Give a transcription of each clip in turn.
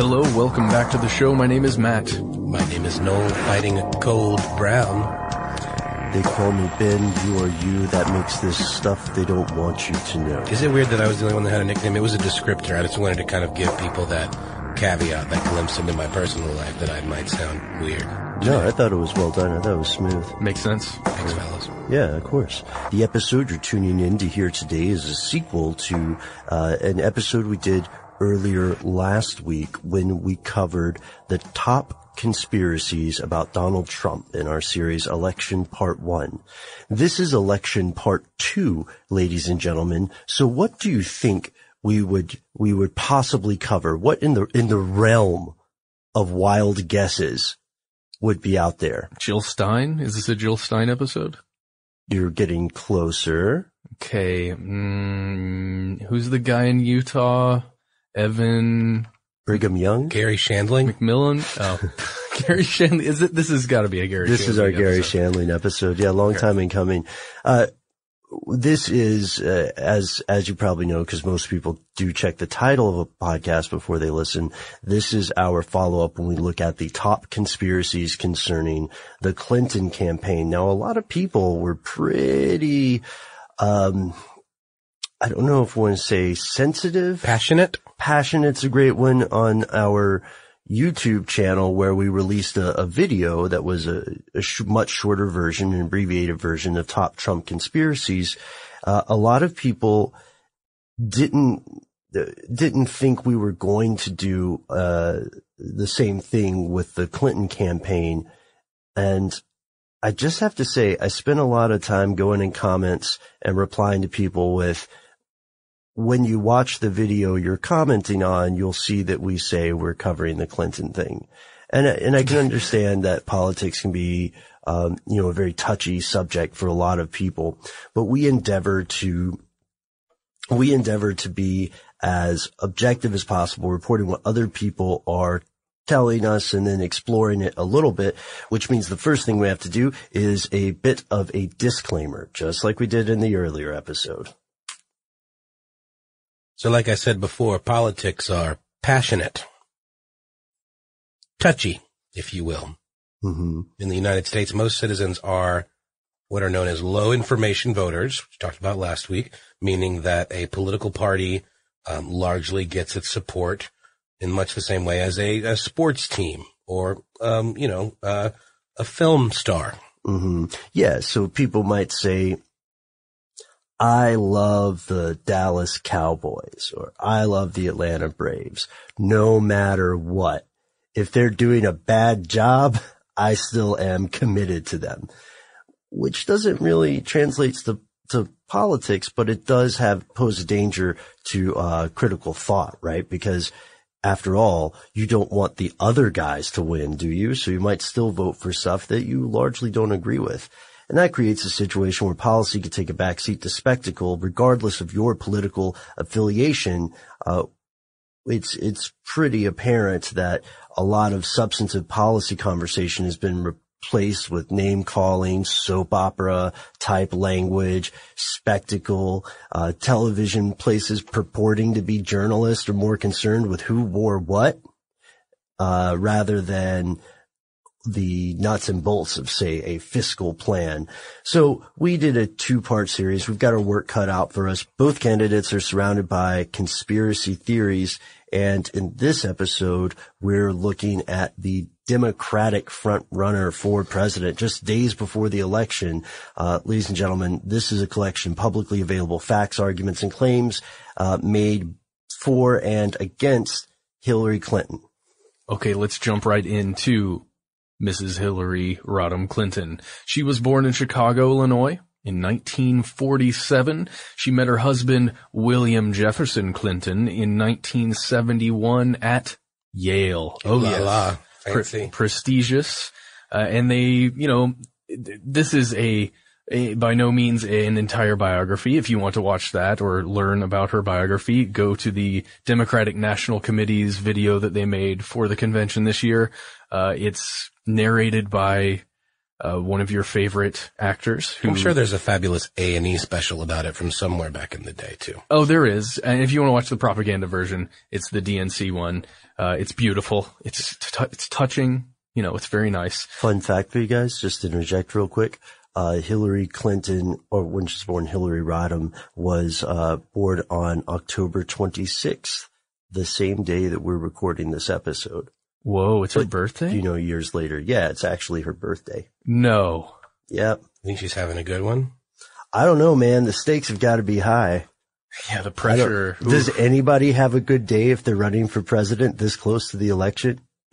Hello, welcome back to the show. My name is Matt. My name is Noel, fighting a cold brown. They call me Ben, you are you. That makes this stuff they don't want you to know. Is it weird that I was the only one that had a nickname? It was a descriptor. I just wanted to kind of give people that caveat, that glimpse into my personal life that I might sound weird. No, I thought it was well done. I thought it was smooth. Makes sense. Thanks, fellas. Yeah, of course. The episode you're tuning in to hear today is a sequel to uh, an episode we did earlier last week when we covered the top conspiracies about Donald Trump in our series Election Part 1. This is Election Part 2, ladies and gentlemen. So what do you think we would, we would possibly cover? What in the, in the realm of wild guesses would be out there? Jill Stein? Is this a Jill Stein episode? You're getting closer. Okay. Mm, who's the guy in Utah? Evan Brigham Young, Gary Shandling, McMullin. Oh, Gary Shandling. Is it? This has got to be a Gary. This Shandling is our Gary episode. Shandling episode. Yeah, long time in coming. Uh, this is, uh, as, as you probably know, because most people do check the title of a podcast before they listen. This is our follow up when we look at the top conspiracies concerning the Clinton campaign. Now, a lot of people were pretty, um, I don't know if I want to say sensitive, passionate. Passionate's a great one on our YouTube channel where we released a, a video that was a, a sh- much shorter version, an abbreviated version of top Trump conspiracies. Uh, a lot of people didn't didn't think we were going to do uh, the same thing with the Clinton campaign, and I just have to say I spent a lot of time going in comments and replying to people with when you watch the video you're commenting on, you'll see that we say we're covering the Clinton thing. And, and I can understand that politics can be, um, you know, a very touchy subject for a lot of people, but we endeavor to, we endeavor to be as objective as possible, reporting what other people are telling us and then exploring it a little bit, which means the first thing we have to do is a bit of a disclaimer, just like we did in the earlier episode. So like I said before, politics are passionate, touchy, if you will. Mm-hmm. In the United States, most citizens are what are known as low information voters, which we talked about last week, meaning that a political party um, largely gets its support in much the same way as a, a sports team or, um, you know, uh, a film star. hmm Yeah. So people might say, I love the Dallas Cowboys or I love the Atlanta Braves, no matter what. If they're doing a bad job, I still am committed to them, which doesn't really translate to, to politics, but it does have pose a danger to uh, critical thought, right? Because after all, you don't want the other guys to win, do you? So you might still vote for stuff that you largely don't agree with. And that creates a situation where policy could take a backseat to spectacle, regardless of your political affiliation. Uh, it's it's pretty apparent that a lot of substantive policy conversation has been replaced with name calling, soap opera type language, spectacle. Uh, television places purporting to be journalists are more concerned with who wore what, uh, rather than the nuts and bolts of say a fiscal plan. So we did a two part series. We've got our work cut out for us. Both candidates are surrounded by conspiracy theories. And in this episode, we're looking at the Democratic front runner for president just days before the election. Uh, ladies and gentlemen, this is a collection publicly available facts, arguments, and claims uh, made for and against Hillary Clinton. Okay, let's jump right into Mrs. Hillary Rodham Clinton. She was born in Chicago, Illinois. In 1947, she met her husband, William Jefferson Clinton, in 1971 at Yale. Oh, La yes. la. Pre- prestigious. Uh, and they, you know, th- this is a, a, by no means an entire biography. If you want to watch that or learn about her biography, go to the Democratic National Committee's video that they made for the convention this year. Uh, it's narrated by uh, one of your favorite actors. Who, I'm sure there's a fabulous A and E special about it from somewhere back in the day too. Oh, there is. And if you want to watch the propaganda version, it's the DNC one. Uh, it's beautiful. It's t- it's touching. You know, it's very nice. Fun fact for you guys, just to interject real quick. Uh, Hillary Clinton, or when she was born, Hillary Rodham was, uh, born on October 26th, the same day that we're recording this episode. Whoa, it's her birthday? You know, years later. Yeah, it's actually her birthday. no. Yep. I think she's having a good one? I don't know, man. The stakes have got to be high. Yeah, the pressure. Does anybody have a good day if they're running for president this close to the election?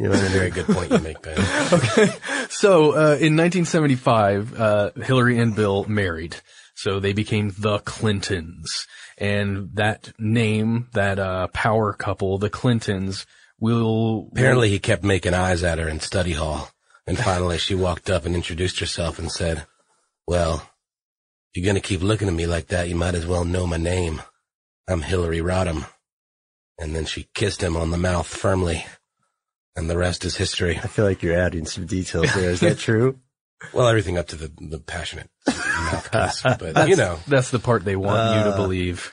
you know I mean? Very good point you make, Ben. okay. So, uh, in 1975, uh, Hillary and Bill married. So they became the Clintons. And that name, that, uh, power couple, the Clintons, will... Apparently he kept making eyes at her in study hall. And finally she walked up and introduced herself and said, well, if you're going to keep looking at me like that, you might as well know my name. I'm Hillary Rodham. And then she kissed him on the mouth firmly. And the rest is history. I feel like you're adding some details there. Is that true? Well, everything up to the, the passionate mouth kiss. But, That's, you know, that's the part they want you to Uh. believe.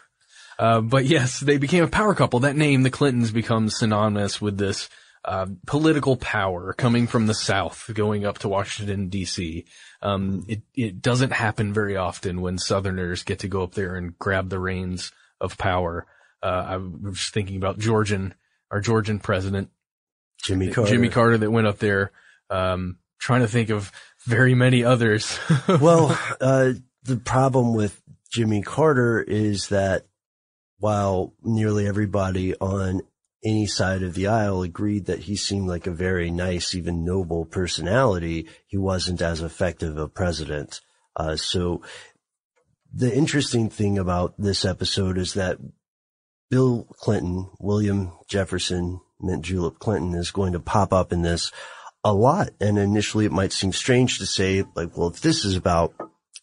Uh, but yes, they became a power couple. That name, the Clintons, becomes synonymous with this uh, political power coming from the South, going up to Washington D.C. Um, it it doesn't happen very often when Southerners get to go up there and grab the reins of power. Uh, I was thinking about Georgian, our Georgian president, Jimmy Carter. Jimmy Carter, that went up there. Um, trying to think of very many others. well, uh, the problem with Jimmy Carter is that while nearly everybody on any side of the aisle agreed that he seemed like a very nice, even noble personality, he wasn't as effective a president. Uh, so the interesting thing about this episode is that Bill Clinton, William Jefferson, mint julep Clinton is going to pop up in this a lot. And initially it might seem strange to say, like, well, if this is about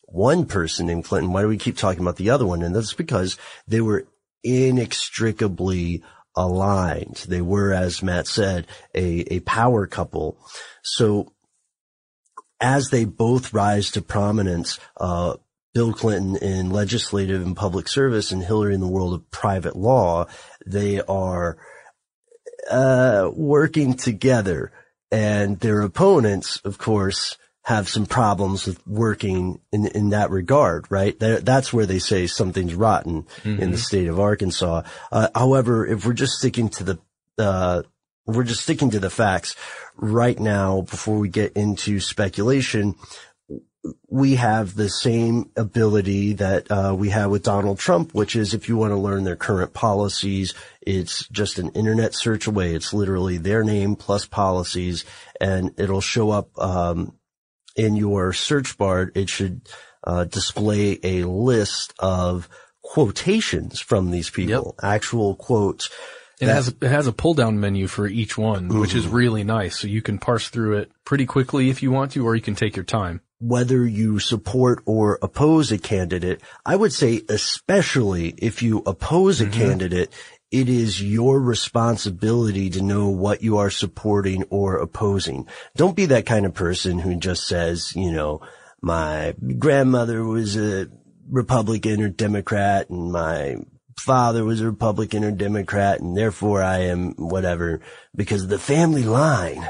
one person named Clinton, why do we keep talking about the other one? And that's because they were inextricably aligned. They were, as Matt said, a, a power couple. So as they both rise to prominence, uh, Bill Clinton in legislative and public service and Hillary in the world of private law, they are, uh, working together and their opponents, of course, have some problems with working in, in that regard, right? that's where they say something's rotten mm-hmm. in the state of Arkansas. Uh, however, if we're just sticking to the, uh, we're just sticking to the facts right now before we get into speculation. We have the same ability that uh, we have with Donald Trump, which is if you want to learn their current policies, it's just an internet search away. It's literally their name plus policies, and it'll show up um, in your search bar. It should uh, display a list of quotations from these people, yep. actual quotes it has it has a pull down menu for each one, mm-hmm. which is mm-hmm. really nice. So you can parse through it pretty quickly if you want to, or you can take your time. Whether you support or oppose a candidate, I would say especially if you oppose a mm-hmm. candidate, it is your responsibility to know what you are supporting or opposing. Don't be that kind of person who just says, you know, my grandmother was a Republican or Democrat and my father was a Republican or Democrat and therefore I am whatever because of the family line.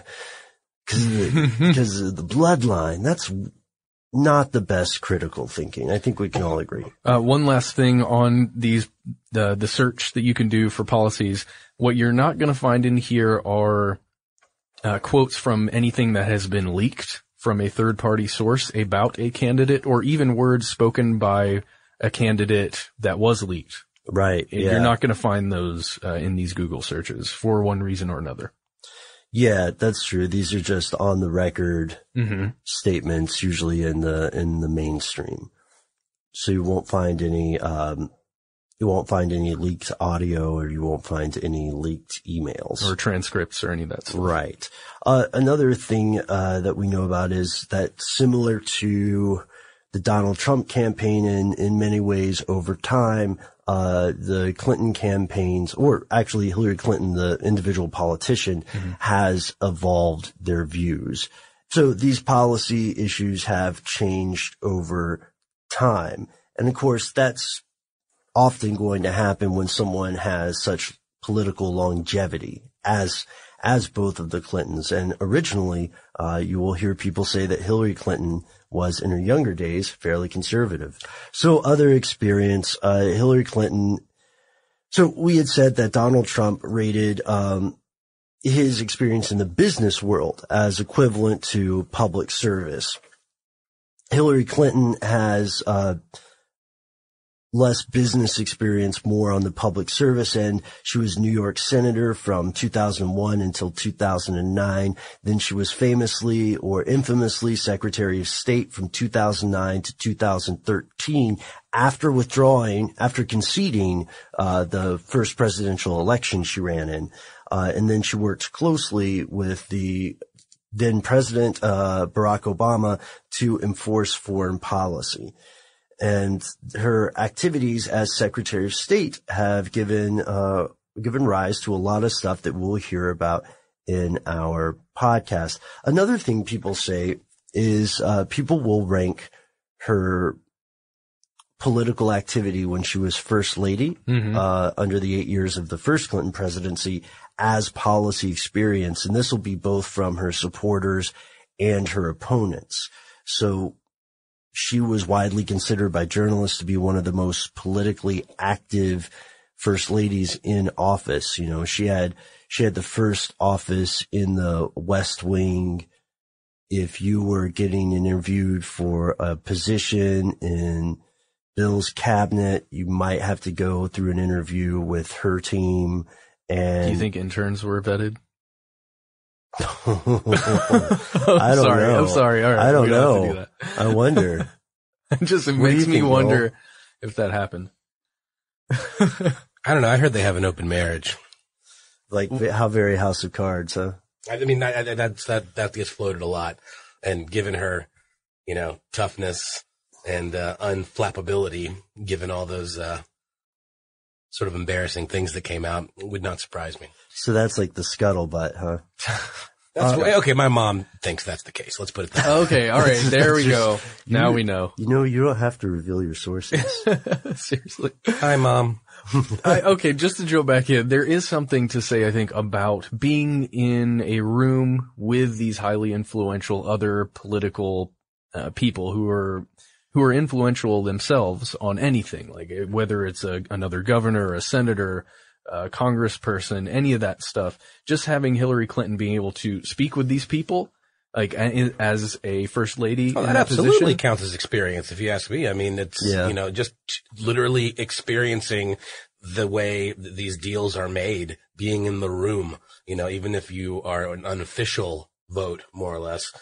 Cause of the, the bloodline. That's not the best critical thinking. I think we can all agree. Uh, one last thing on these, the, the search that you can do for policies. What you're not going to find in here are, uh, quotes from anything that has been leaked from a third party source about a candidate or even words spoken by a candidate that was leaked. Right. Yeah. You're not going to find those uh, in these Google searches for one reason or another. Yeah, that's true. These are just on the record mm-hmm. statements, usually in the in the mainstream. So you won't find any um, you won't find any leaked audio, or you won't find any leaked emails or transcripts or any of that stuff. Right. Uh, another thing uh, that we know about is that similar to the Donald Trump campaign in in many ways over time, uh, the Clinton campaigns, or actually Hillary Clinton, the individual politician, mm-hmm. has evolved their views. So these policy issues have changed over time. And of course, that's often going to happen when someone has such political longevity as as both of the Clintons. And originally, uh, you will hear people say that Hillary Clinton was in her younger days fairly conservative. So other experience, uh, Hillary Clinton. So we had said that Donald Trump rated, um, his experience in the business world as equivalent to public service. Hillary Clinton has, uh, less business experience, more on the public service end. She was New York Senator from 2001 until 2009. Then she was famously or infamously Secretary of State from 2009 to 2013 after withdrawing, after conceding, uh, the first presidential election she ran in. Uh, and then she worked closely with the then President, uh, Barack Obama to enforce foreign policy and her activities as Secretary of State have given uh, given rise to a lot of stuff that we'll hear about in our podcast. Another thing people say is uh, people will rank her political activity when she was first lady mm-hmm. uh, under the eight years of the first Clinton presidency as policy experience, and this will be both from her supporters and her opponents. So she was widely considered by journalists to be one of the most politically active first ladies in office. You know, she had, she had the first office in the West Wing. If you were getting interviewed for a position in Bill's cabinet, you might have to go through an interview with her team. And do you think interns were vetted? I don't sorry, know. I'm sorry. All right, I don't know. Do I wonder. it just it makes me wonder if that happened. I don't know. I heard they have an open marriage. Like how very House of Cards, huh? I mean, I, I, that's that that gets floated a lot, and given her, you know, toughness and uh, unflappability, given all those uh, sort of embarrassing things that came out would not surprise me. So that's like the scuttlebutt, huh? That's uh, okay. My mom thinks that's the case. Let's put it that way. Okay. All right. There we go. Now You- we know. You know, you don't have to reveal your sources. Seriously. Hi, mom. I, okay, just to drill back in, there is something to say, I think, about being in a room with these highly influential other political uh, people who are who are influential themselves on anything, like uh, whether it's a, another governor, a senator, a congressperson, any of that stuff. Just having Hillary Clinton being able to speak with these people, like as a first lady, Well, in that that absolutely position. counts as experience, if you ask me. I mean, it's, Yeah. you know, just literally experiencing the way these deals are made, being in the room, you know, even if you are an unofficial vote, more or less,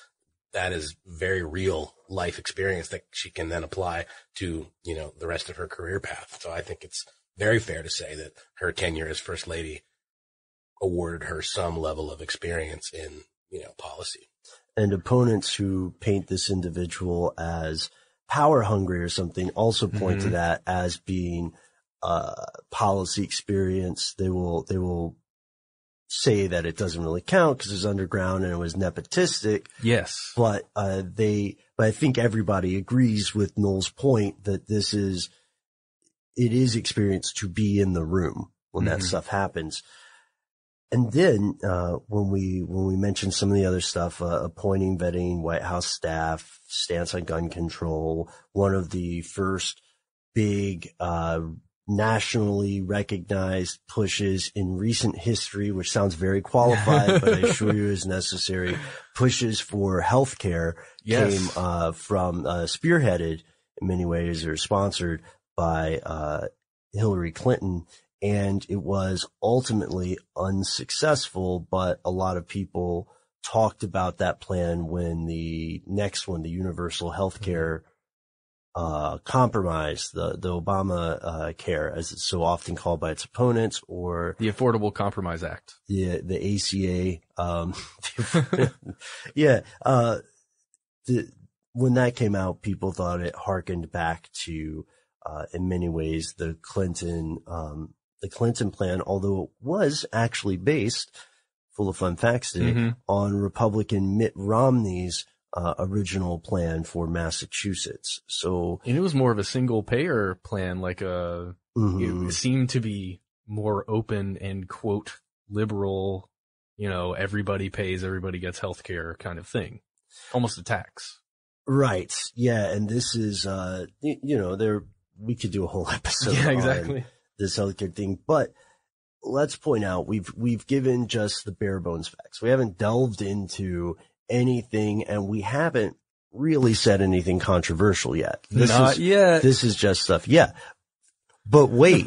that is very real life experience that she can then apply to, you know, the rest of her career path. So I think it's very fair to say that her tenure as first lady awarded her some level of experience in, you know, policy. and opponents who paint this individual as power hungry or something also point to Mhm. that as being uh, policy experience. They will they will say that it doesn't really count because it's underground and it was nepotistic. Yes. But uh, they but I think everybody agrees with Noel's point that this is it is experience to be in the room when that Mhm. stuff happens. And then uh, when we when we mentioned some of the other stuff, uh, appointing, vetting White House staff, stance on gun control, one of the first big uh, nationally recognized pushes in recent history, which sounds very qualified, but I assure you is necessary. Pushes for healthcare Yes. came uh, from uh, spearheaded in many ways or sponsored by uh, Hillary Clinton and it was ultimately unsuccessful, but a lot of people talked about that plan when the next one, the universal healthcare, uh, compromise, the, the Obama, uh, care, as it's so often called by its opponents, or The Affordable Compromise Act. the, the ACA, um, yeah, uh, the, when that came out, people thought it harkened back to, uh, in many ways, the Clinton, um, the Clinton plan, although it was actually based, full of fun facts today, Mhm. on Republican Mitt Romney's, uh, original plan for Massachusetts. So, And it was more of a single payer plan, like a, mhm. it seemed to be more open and quote liberal, you know, everybody pays, everybody gets health care kind of thing. Almost a tax. right. Yeah. And this is, uh, you know, there, we could do a whole episode. yeah, exactly. this healthcare thing. But let's point out we've we've given just the bare bones facts. We haven't delved into anything, and we haven't really said anything controversial yet. This Not is, yet. This is just stuff. Yeah, but wait,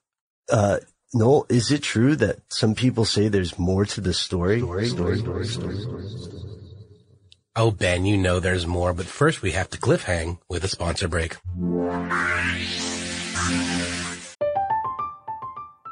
uh, Noel, is it true that some people say there's more to the story? Story, story, story, story, Oh, Ben, you know there's more, but first we have to cliffhang with a sponsor break.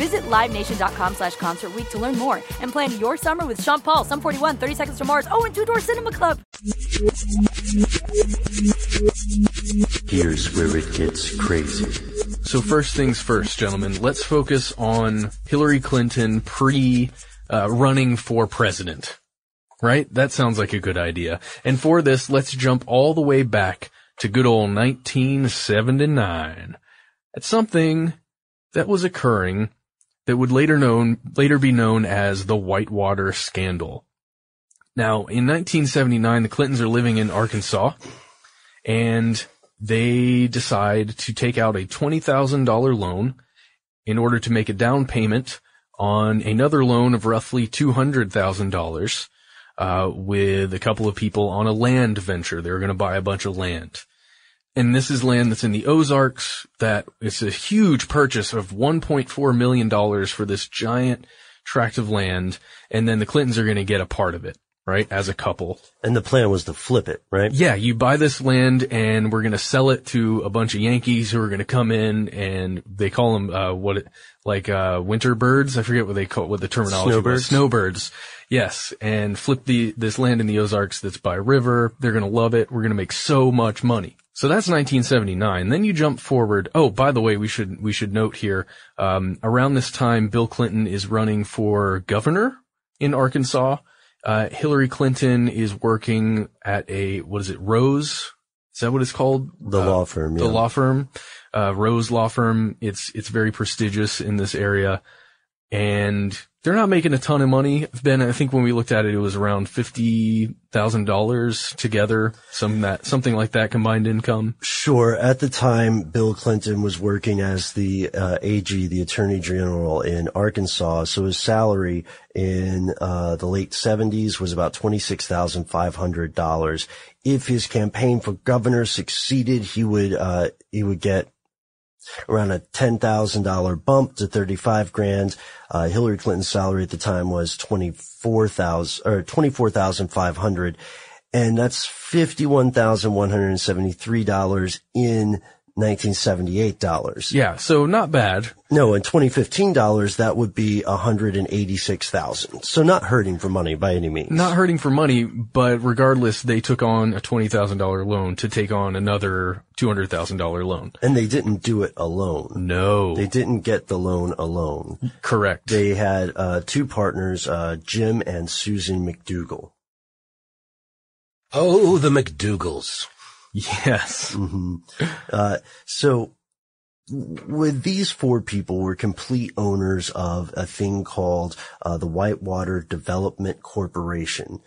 Visit LiveNation.com slash Concert Week to learn more and plan your summer with Sean Paul, Sum 41, 30 Seconds to Mars, oh, and Two Door Cinema Club. Here's where it gets crazy. So first things first, gentlemen, let's focus on Hillary Clinton pre uh, running for president. Right? That sounds like a good idea. And for this, let's jump all the way back to good old 1979. At something that was occurring that would later known, later be known as the Whitewater scandal. Now, in 1979, the Clintons are living in Arkansas and they decide to take out a $20,000 loan in order to make a down payment on another loan of roughly $200,000 uh, with a couple of people on a land venture. They're going to buy a bunch of land. And this is land that's in the Ozarks that it's a huge purchase of $1.4 million for this giant tract of land. And then the Clintons are going to get a part of it, right? As a couple. And the plan was to flip it, right? Yeah, you buy this land and we're going to sell it to a bunch of Yankees who are going to come in and they call them, uh, what, it, like, uh, winter birds. I forget what they call, what the terminology Snowbirds? was. Snowbirds. Yes. And flip the, this land in the Ozarks that's by river. They're going to love it. We're going to make so much money. So that's 1979. Then you jump forward. Oh, by the way, we should, we should note here, um, around this time, Bill Clinton is running for governor in Arkansas. Uh, Hillary Clinton is working at a, what is it, Rose? Is that what it's called? The law firm, The law firm, uh, Rose Law Firm. It's, it's very prestigious in this area and they're not making a ton of money. Ben, I think when we looked at it, it was around $50,000 together, some that, something like that combined income. Sure. At the time, Bill Clinton was working as the uh, AG, the Attorney General in Arkansas. So his salary in uh, the late 70s was about $26,500. If his campaign for governor succeeded, he would uh, he would get around a ten thousand dollar bump to thirty five grand. Uh, Hillary Clinton's salary at the time was twenty four thousand or twenty four thousand five hundred, and that's fifty one thousand one hundred and seventy three dollars in nineteen seventy eight dollars. Yeah, so not bad. No, in twenty fifteen dollars that would be a hundred and eighty six thousand. So not hurting for money by any means. Not hurting for money, but regardless, they took on a $20,000 loan to take on another $200,000 loan. And they didn't do it alone. No. They didn't get the loan alone. Correct. They had uh, two partners, uh, Jim and Susan McDougal. Oh, the McDougals. Yes. hmm Uh, so with these four people were complete owners of a thing called uh, the Whitewater Development Corporation.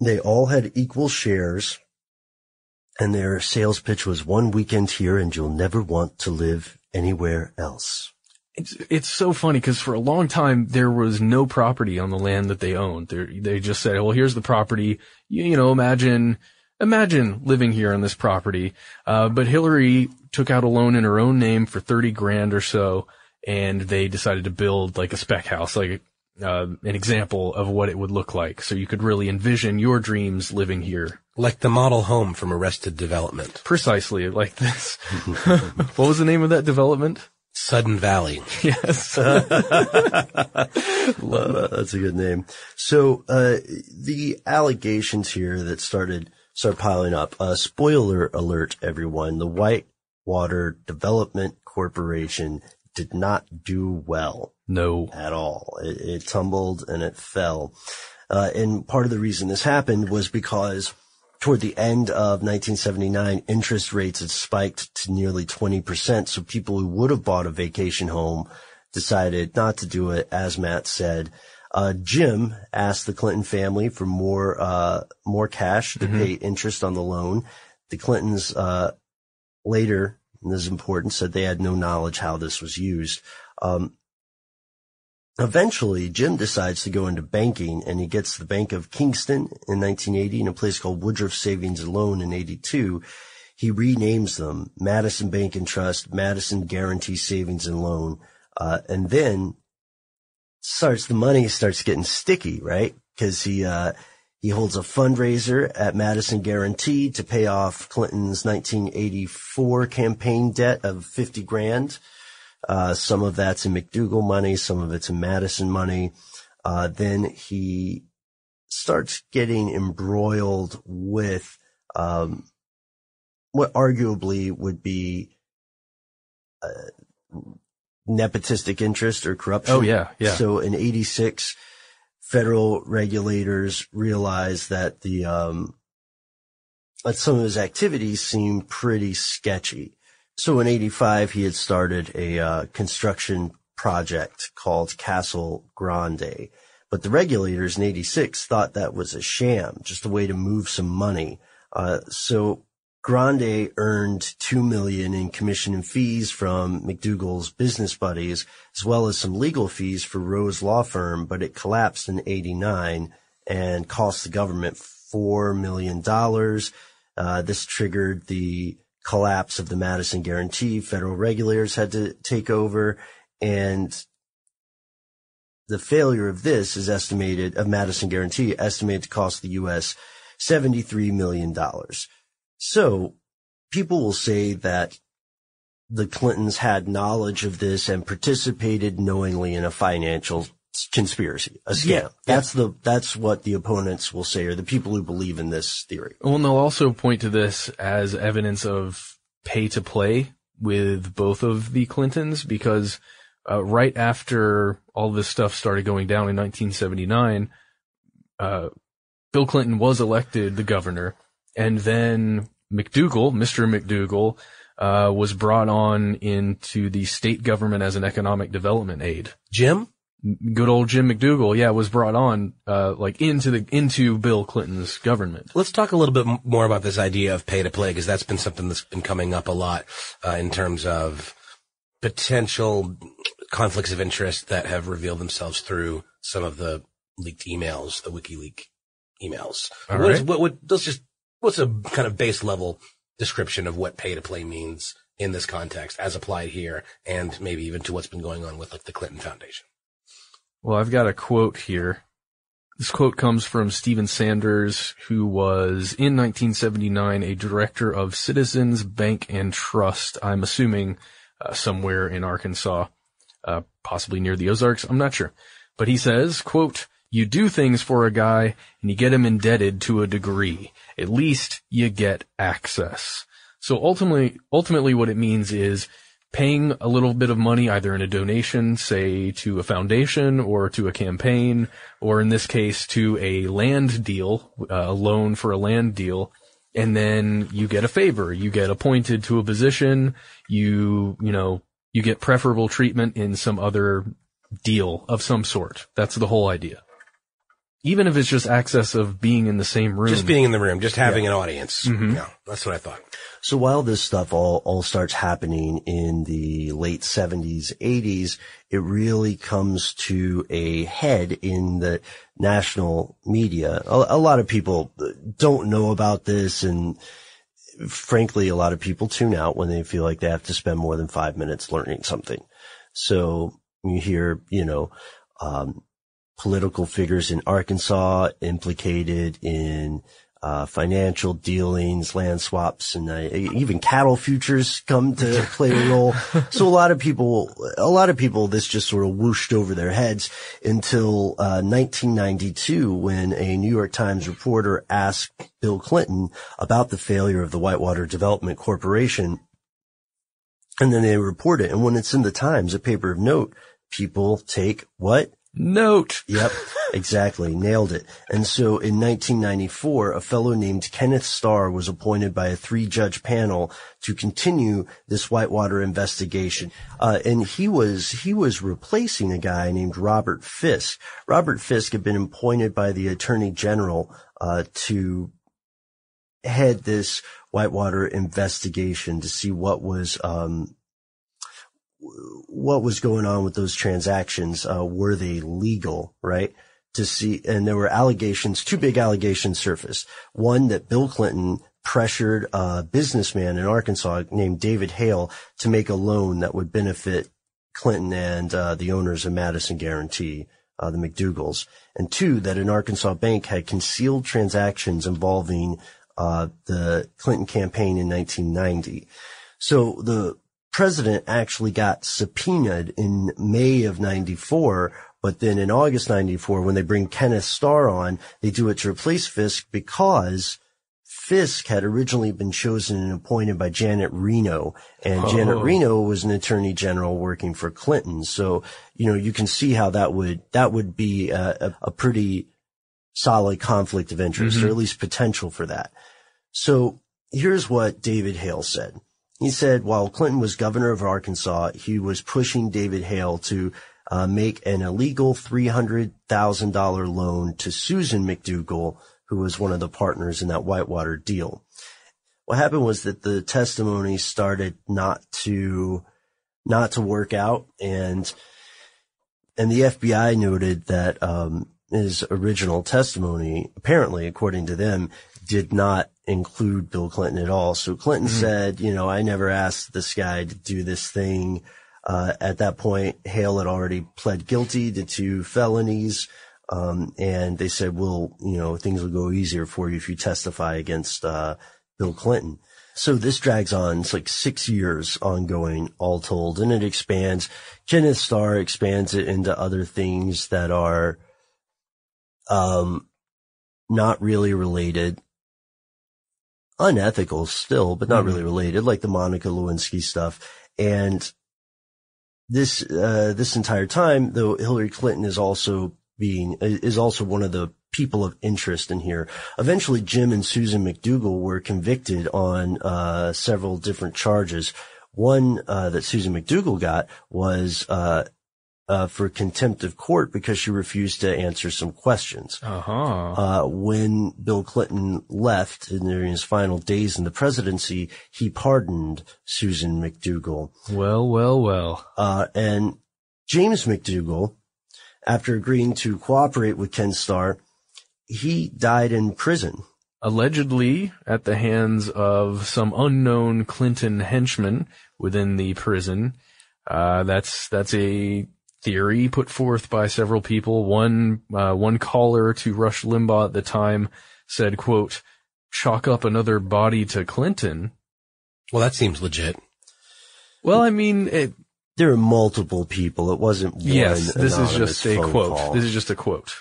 They all had equal shares and their sales pitch was one weekend here and you'll never want to live anywhere else. It's, it's so funny because for a long time there was no property on the land that they owned. They they just said, well, here's the property. You, you know, imagine, imagine living here on this property. Uh, but Hillary took out a loan in her own name for 30 grand or so and they decided to build like a spec house, like, uh, an example of what it would look like. So you could really envision your dreams living here. Like the model home from Arrested Development. Precisely like this. what was the name of that development? Sudden Valley. Yes. Love that. That's a good name. So, uh, the allegations here that started, start piling up, uh, spoiler alert, everyone. The Whitewater Development Corporation did not do well. No. At all. It, it tumbled and it fell. Uh, and part of the reason this happened was because toward the end of 1979, interest rates had spiked to nearly 20%. So people who would have bought a vacation home decided not to do it, as Matt said. Uh, Jim asked the Clinton family for more, uh, more cash to Mhm. pay interest on the loan. The Clintons, uh, later, and this is important, said they had no knowledge how this was used. Um, Eventually, Jim decides to go into banking and he gets the Bank of Kingston in 1980 and a place called Woodruff Savings and Loan in 82. He renames them Madison Bank and Trust, Madison Guaranty Savings and Loan. Uh, and then starts, the money starts getting sticky, right? Cause he, uh, he holds a fundraiser at Madison Guaranty to pay off Clinton's 1984 campaign debt of 50 grand. Uh, some of that's in McDougal money, some of it's in Madison money. Uh, then he starts getting embroiled with, um, what arguably would be, uh, nepotistic interest or corruption. Oh, yeah, yeah. So in 86, federal regulators realized that the, um, that some of his activities seemed pretty sketchy. So in 85, he had started a uh, construction project called Castle Grande. But the regulators in 86 thought that was a sham, just a way to move some money. Uh, so Grande earned two million in commission and fees from McDougal's business buddies, as well as some legal fees for Rose Law Firm, but it collapsed in 89 and cost the government four million dollars. Uh, this triggered the collapse of the Madison Guaranty. Federal regulators had to take over and the failure of this is estimated, of Madison Guaranty, estimated to cost the U.S. $73 million. So people will say that the Clintons had knowledge of this and participated knowingly in a financial conspiracy, a scam. Yeah. That's the, that's what the opponents will say or the people who believe in this theory. Well, and they'll also point to this as evidence of pay to play with both of the Clintons because uh, right after all this stuff started going down in 1979, uh, Bill Clinton was elected the governor, and then McDougal, Mr. McDougal, uh, was brought on into the state government as an economic development aide. Jim? Good old Jim McDougal, yeah, was brought on, uh, like into the, into Bill Clinton's government. Let's talk a little bit more about this idea of pay to play because that's been something that's been coming up a lot uh, in terms of potential conflicts of interest that have revealed themselves through some of the leaked emails, the WikiLeaks emails. All What is- right. what, what, let's just, what's a kind of base level description of what pay to play means in this context as applied here and maybe even to what's been going on with like the Clinton Foundation? Well, I've got a quote here. This quote comes from Stephen Sanders, who was in 1979 a director of Citizens Bank and Trust. I'm assuming uh, somewhere in Arkansas, uh, possibly near the Ozarks. I'm not sure, but he says, "quote You do things for a guy, and you get him indebted to a degree. At least you get access." So ultimately, ultimately, what it means is paying a little bit of money either in a donation, say to a foundation or to a campaign, or in this case to a land deal, uh, a loan for a land deal. And then you get a favor. You get appointed to a position. You, you know, you get preferable treatment in some other deal of some sort. That's the whole idea. Even if it's just access of being in the same room. Just being in the room, just having Yeah. an audience. Mhm. Yeah, that's what I thought. So while this stuff all, all starts happening in the late 70s, 80s, it really comes to a head in the national media. A, a lot of people don't know about this and frankly, a lot of people tune out when they feel like they have to spend more than five minutes learning something. So you hear, you know, um, political figures in Arkansas implicated in uh, financial dealings, land swaps, and uh, even cattle futures come to play a role. so a lot of people, a lot of people, this just sort of whooshed over their heads until uh, 1992, when a New York Times reporter asked Bill Clinton about the failure of the Whitewater Development Corporation, and then they report it. And when it's in the Times, a paper of note, people take what Note. Yep, exactly. Nailed it. And so in 1994, a fellow named Kenneth Starr was appointed by a three judge panel to continue this Whitewater investigation. Uh, and he was, he was replacing a guy named Robert Fiske. Robert Fiske had been appointed by the attorney general, uh, to head this Whitewater investigation to see what was, um, what was going on with those transactions. Uh, were they legal, right? To see, and there were allegations, two big allegations surfaced. One that Bill Clinton pressured a businessman in Arkansas named David Hale to make a loan that would benefit Clinton and uh, the owners of Madison Guaranty, uh, the McDougalls. And two, that an Arkansas bank had concealed transactions involving uh, the Clinton campaign in 1990. So the president actually got subpoenaed in May of 94, but then in August 94, when they bring Kenneth Starr on, they do it to replace Fiske because Fiske had originally been chosen and appointed by Janet Reno, and oh. Janet Reno was an attorney general working for Clinton. So, you know, you can see how that would, that would be a, a, pretty solid conflict of interest, mm-hmm. or at least potential for that. So here's what David Hale said. He said while Clinton was governor of Arkansas, he was pushing David Hale to uh, make an illegal $300,000 loan to Susan McDougal, who was one of the partners in that Whitewater deal. What happened was that the testimony started not to, not to work out and, and the FBI noted that, um, his original testimony, apparently, according to them, did not include Bill Clinton at all. So Clinton mm-hmm. said, you know, I never asked this guy to do this thing. Uh, at that point, Hale had already pled guilty to two felonies. Um, and they said, well, you know, things will go easier for you if you testify against, uh, Bill Clinton. So this drags on. It's like six years ongoing, all told, and it expands. Kenneth Starr expands it into other things that are, um, not really related unethical still, but not mm-hmm. really related, like the Monica Lewinsky stuff. And this, uh, this entire time, though Hillary Clinton is also being, is also one of the people of interest in here. Eventually, Jim and Susan McDougal were convicted on, uh, several different charges. One, uh, that Susan McDougal got was, uh, for contempt of court because she refused to answer some questions. Uh-huh. Uh, when Bill Clinton left during his final days in the presidency, he pardoned Susan McDougal. Well, well, well. Uh, and James McDougal, after agreeing to cooperate with Ken Starr, he died in prison. Allegedly at the hands of some unknown Clinton henchman within the prison. Uh, that's, that's a theory put forth by several people. One, uh, one caller to Rush Limbaugh at the time said, quote, chalk up another body to Clinton. Well, that seems legit. Well, I mean, it, there are multiple people. It wasn't one. Yes, this is just a quote. Call. This is just a quote.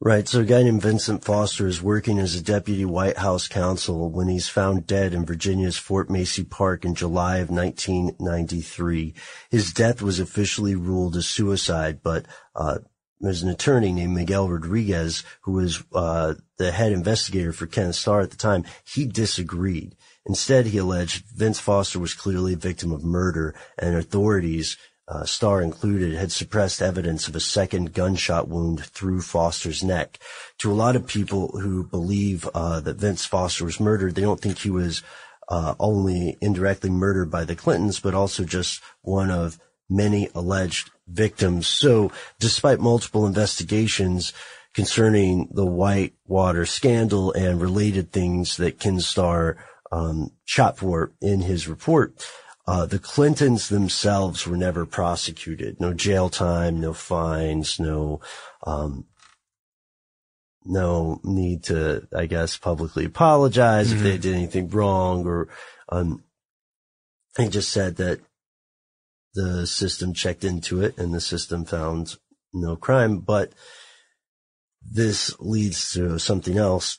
Right. So a guy named Vincent Foster is working as a deputy White House counsel when he's found dead in Virginia's Fort Macy Park in July of 1993. His death was officially ruled a suicide, but, uh, there's an attorney named Miguel Rodriguez who was, uh, the head investigator for Ken Starr at the time. He disagreed. Instead, he alleged Vince Foster was clearly a victim of murder and authorities uh, Starr included, had suppressed evidence of a second gunshot wound through Foster's neck. To a lot of people who believe uh, that Vince Foster was murdered, they don't think he was uh, only indirectly murdered by the Clintons, but also just one of many alleged victims. So, despite multiple investigations concerning the Whitewater scandal and related things that Ken Starr um, shot for in his report, uh, the Clintons themselves were never prosecuted. No jail time, no fines, no, um, no need to, I guess, publicly apologize if they Mhm. did anything wrong or, um, he just said that the system checked into it and the system found no crime, but this leads to something else.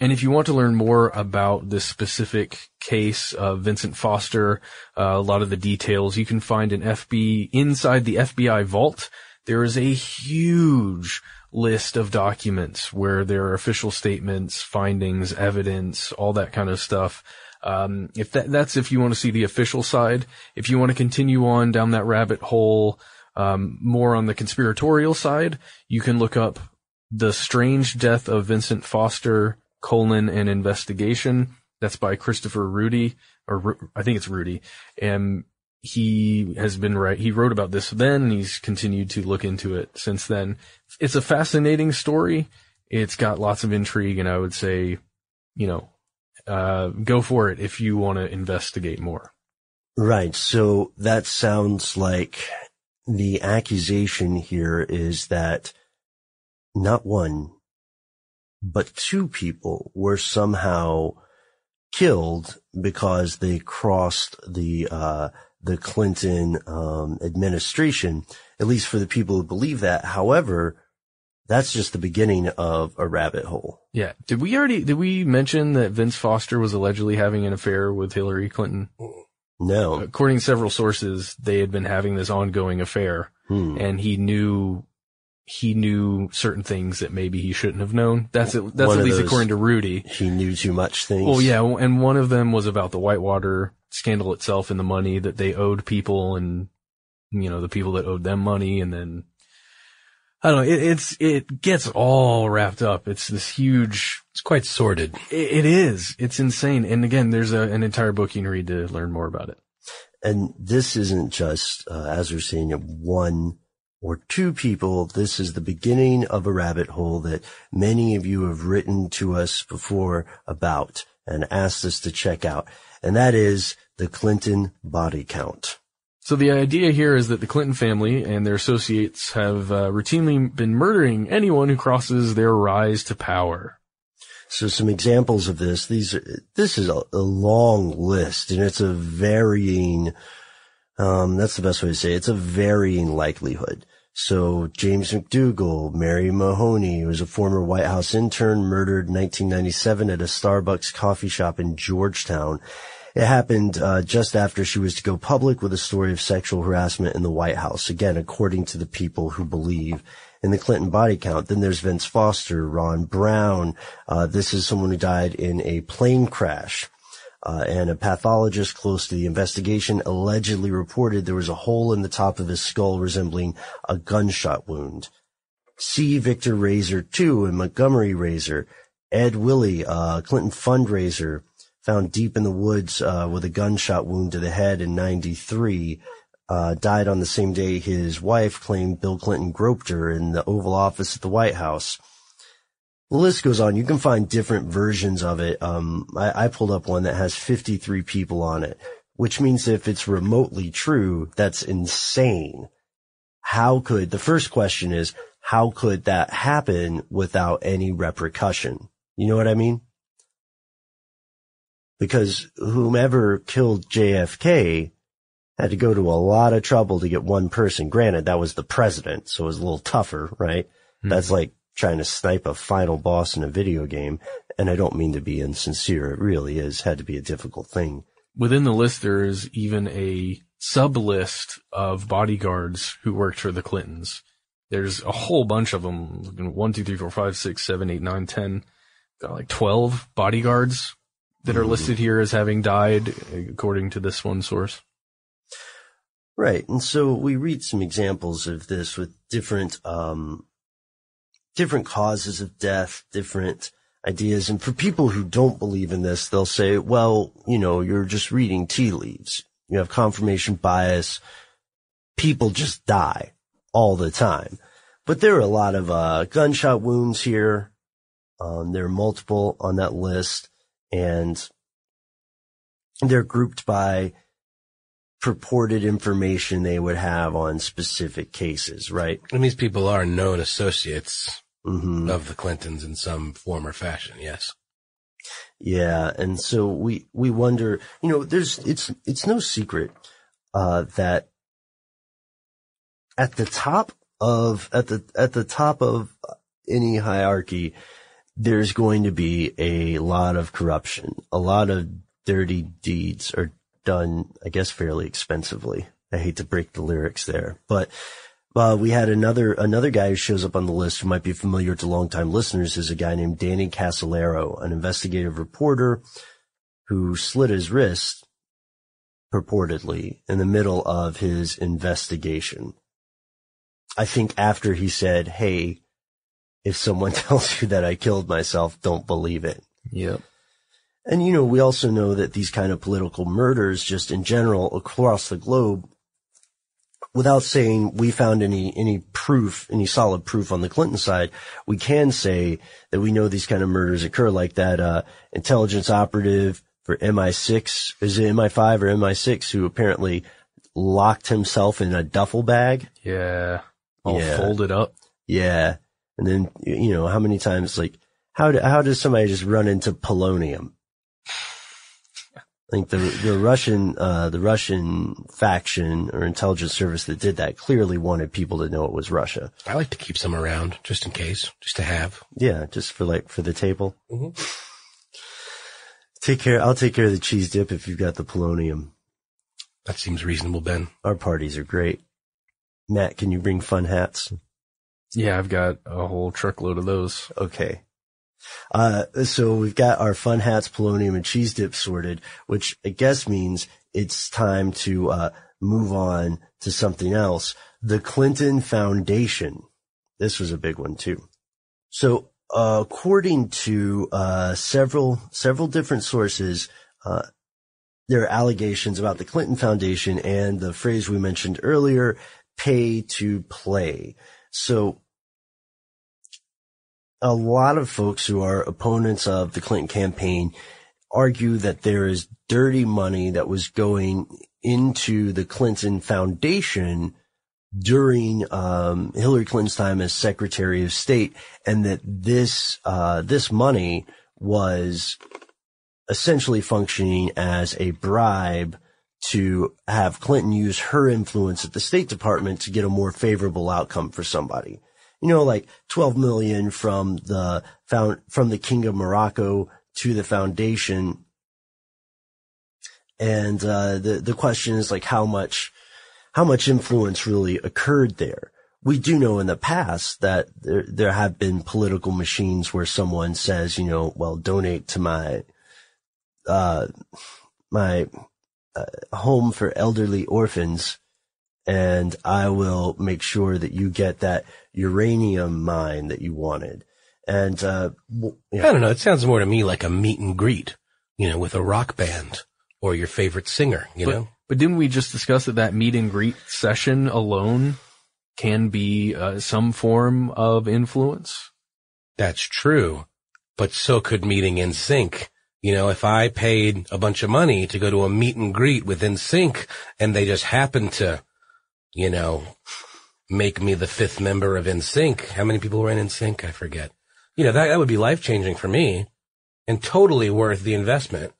And if you want to learn more about this specific case of Vincent Foster, uh, a lot of the details, you can find an FB inside the FBI vault. There is a huge list of documents where there are official statements, findings, evidence, all that kind of stuff. Um, if that, that's if you want to see the official side. If you want to continue on down that rabbit hole, um, more on the conspiratorial side, you can look up the Strange Death of Vincent Foster, colon, an investigation. That's by Christopher Rudy, or I think it's Rudy. And he has been right. He wrote about this then and he's continued to look into it since then. It's a fascinating story. It's got lots of intrigue and I would say, you know, uh, go for it if you want to investigate more. Right. So that sounds like the accusation here is that not one, but two people were somehow killed because they crossed the, uh, the Clinton, um, administration, at least for the people who believe that. However, that's just the beginning of a rabbit hole. Yeah. Did we already, did we mention that Vince Foster was allegedly having an affair with Hillary Clinton? No. According to several sources, they had been having this ongoing affair Hmm. and he knew, he knew certain things that maybe he shouldn't have known. That's at, that's One at least those- according to Rudy. He knew too much things. Well, yeah, and one of them was about the Whitewater scandal itself and the money that they owed people and, you know, the people that owed them money and then, I don't know, it, it's, it gets all wrapped up. It's this huge. It's quite sordid. It, it is. It's insane. And again, there's a, an entire book you can read to learn more about it. And this isn't just, uh, as we're saying, one or two people. This is the beginning of a rabbit hole that many of you have written to us before about and asked us to check out. And that is the Clinton body count. So the idea here is that the Clinton family and their associates have uh, routinely been murdering anyone who crosses their rise to power. So some examples of this, these are, this is a, a long list and it's a varying, um, that's the best way to say it. It's a varying likelihood. So James McDougal, Mary Mahoney, who was a former White House intern, murdered in 1997 at a Starbucks coffee shop in Georgetown. It happened uh, just after she was to go public with a story of sexual harassment in the White House. Again, according to the people who believe in the Clinton body count. Then there's Vince Foster, Ron Brown. Uh, this is someone who died in a plane crash. Uh, and a pathologist close to the investigation allegedly reported there was a hole in the top of his skull resembling a gunshot wound. See Victor Raiser II and Montgomery Raiser. Ed Willey, uh, Clinton fundraiser, found deep in the woods uh, with a gunshot wound to the head in 93. Uh, died on the same day his wife claimed Bill Clinton groped her in the Oval Office at the White House. The list goes on. You can find different versions of it. Um, I, I pulled up one that has 53 people on it, which means if it's remotely true, that's insane. How could, the first question is, how could that happen without any repercussion? You know what I mean? Because whomever killed JFK had to go to a lot of trouble to get one person. Granted, that was the president, so it was a little tougher, right? That's like trying to snipe a final boss in a video game. And I don't mean to be insincere. It really is had to be a difficult thing. Within the list, there is even a sub list of bodyguards who worked for the Clintons. There's a whole bunch of them. One, two, three, four, five, six, seven, eight, nine, ten. Got like 12 bodyguards that are listed here as having died, according to this one source. Right. And so we read some examples of this with different, um, different causes of death, different ideas. And for people who don't believe in this, they'll say, well, you know, you're just reading tea leaves. You have confirmation bias. People just die all the time. But there are a lot of, uh, gunshot wounds here. Um, there are multiple on that list and they're grouped by purported information they would have on specific cases, right? And these people are known associates Mm-hmm. of the Clintons in some form or fashion. Yes. Yeah, and so we we wonder, you know, there's it's it's no secret uh, that at the top of at the at the top of any hierarchy, there's going to be a lot of corruption, a lot of dirty deeds are done, I guess, fairly expensively. I hate to break the lyrics there, but uh, we had another another guy who shows up on the list who might be familiar to longtime listeners is a guy named Danny Casolaro, an investigative reporter who slit his wrist purportedly in the middle of his investigation. I think after he said, "Hey, if someone tells you that I killed myself, don't believe it." Yep. And you know, we also know that these kind of political murders, just in general across the globe, without saying we found any, any proof, any solid proof on the Clinton side, we can say that we know these kind of murders occur like that, uh, intelligence operative for MI6, is it MI5 or MI6 who apparently locked himself in a duffel bag? Yeah. All Yeah. folded up. Yeah. And then, you know, how many times, like, how, do, how does somebody just run into polonium? I think the the Russian uh, the Russian faction or intelligence service that did that clearly wanted people to know it was Russia. I like to keep some around just in case, just to have. Yeah, just for like for the table. Mhm. Take care. I'll take care of the cheese dip if you've got the polonium. That seems reasonable, Ben. Our parties are great. Matt, can you bring fun hats? Yeah, I've got a whole truckload of those. Okay. Uh, so we've got our fun hats, polonium, and cheese dip sorted, which I guess means it's time to, uh, move on to something else. The Clinton Foundation. This was a big one too. So, uh, according to, uh, several, several different sources, uh, there are allegations about the Clinton Foundation and the phrase we mentioned earlier, pay to play. So a lot of folks who are opponents of the Clinton campaign argue that there is dirty money that was going into the Clinton Foundation during um, Hillary Clinton's time as Secretary of State, and that this uh, this money was essentially functioning as a bribe to have Clinton use her influence at the State Department to get a more favorable outcome for somebody you know, like 12 million from the found, from the King of Morocco to the foundation. And, uh, the, the question is like how much, how much influence really occurred there. We do know in the past that there, there have been political machines where someone says, you know, well, donate to my, uh, my, uh, home for elderly orphans and I will make sure that you get that uranium mine that you wanted. And, uh, w- yeah. I don't know. It sounds more to me like a meet and greet, you know, with a rock band or your favorite singer, you but, know? But didn't we just discuss that that meet and greet session alone can be uh, some form of influence? That's true. But so could meeting NSYNC. You know, if I paid a bunch of money to go to a meet and greet with NSYNC and they just happened to, you know, make me the fifth member of NSYNC. How many people were in NSYNC? I forget. You know, that, that would be life changing for me and totally worth the investment.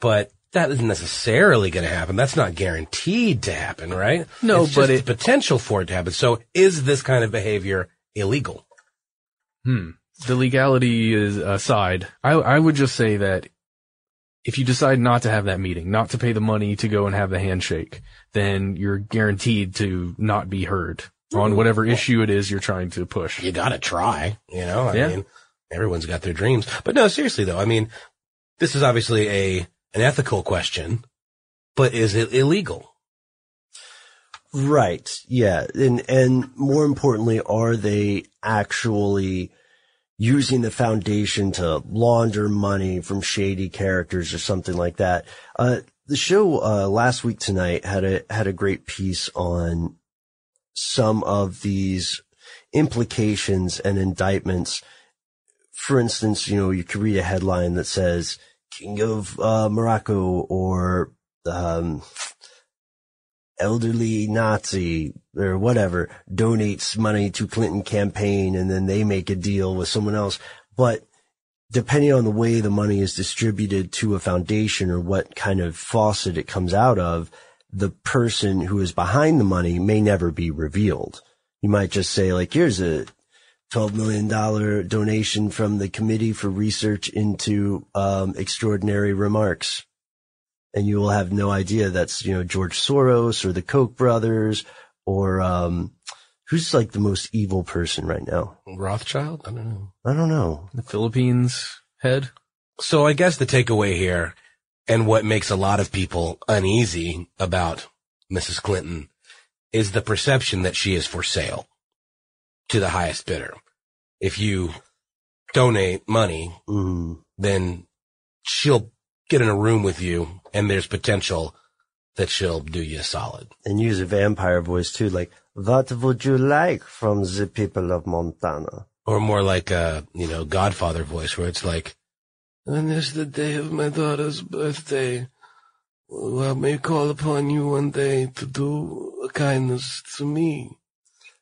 But that isn't necessarily going to happen. That's not guaranteed to happen, right? No, It's but just it- the potential for it to happen. So is this kind of behavior illegal? Hmm. The legality is aside. I, I would just say that if you decide not to have that meeting, not to pay the money to go and have the handshake, then you're guaranteed to not be heard on whatever issue it is you're trying to push. You gotta try, you know, I Yeah. mean, everyone's got their dreams, but no, seriously though, I mean, this is obviously a, an ethical question, but is it illegal? Right. Yeah. And, and more importantly, are they actually using the foundation to launder money from shady characters or something like that? Uh, the show, uh, last week tonight had a, had a great piece on some of these implications and indictments. For instance, you know, you could read a headline that says King of, uh, Morocco or, um, elderly Nazi or whatever donates money to Clinton campaign and then they make a deal with someone else. But depending on the way the money is distributed to a foundation or what kind of faucet it comes out of, the person who is behind the money may never be revealed. You might just say like, here's a $12 million donation from the Committee for Research into um, Extraordinary Remarks. And you will have no idea that's, you know, George Soros or the Koch brothers or, um, who's like the most evil person right now? Rothschild? I don't know. I don't know. The Philippines head? So I guess the takeaway here and what makes a lot of people uneasy about Mrs. Clinton is the perception that she is for sale to the highest bidder. If you donate money, mm-hmm. then she'll get in a room with you and there's potential that she'll do you a solid. And use a vampire voice too, like, what would you like from the people of Montana? Or more like a, you know, Godfather voice where it's like, when is the day of my daughter's birthday? Well, I may call upon you one day to do a kindness to me.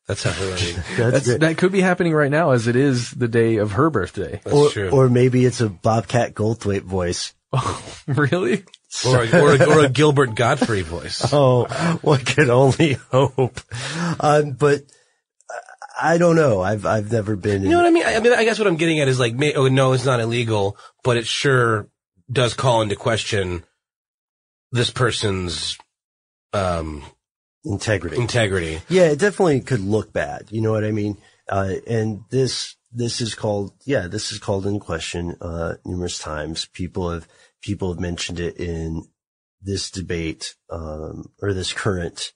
That's how That's, that could be happening right now as it is the day of her birthday. That's or, true. or maybe it's a Bobcat Goldthwait voice. really? Or a, or, a, or a Gilbert Gottfried voice. Oh, one can only hope. Um, but I don't know. I've I've never been. You know what I mean? I, I mean, I guess what I'm getting at is like, may, oh no, it's not illegal, but it sure does call into question this person's um integrity. Integrity. Yeah, it definitely could look bad. You know what I mean? Uh, and this this is called yeah, this is called in question uh, numerous times. People have people have mentioned it in this debate um, or this current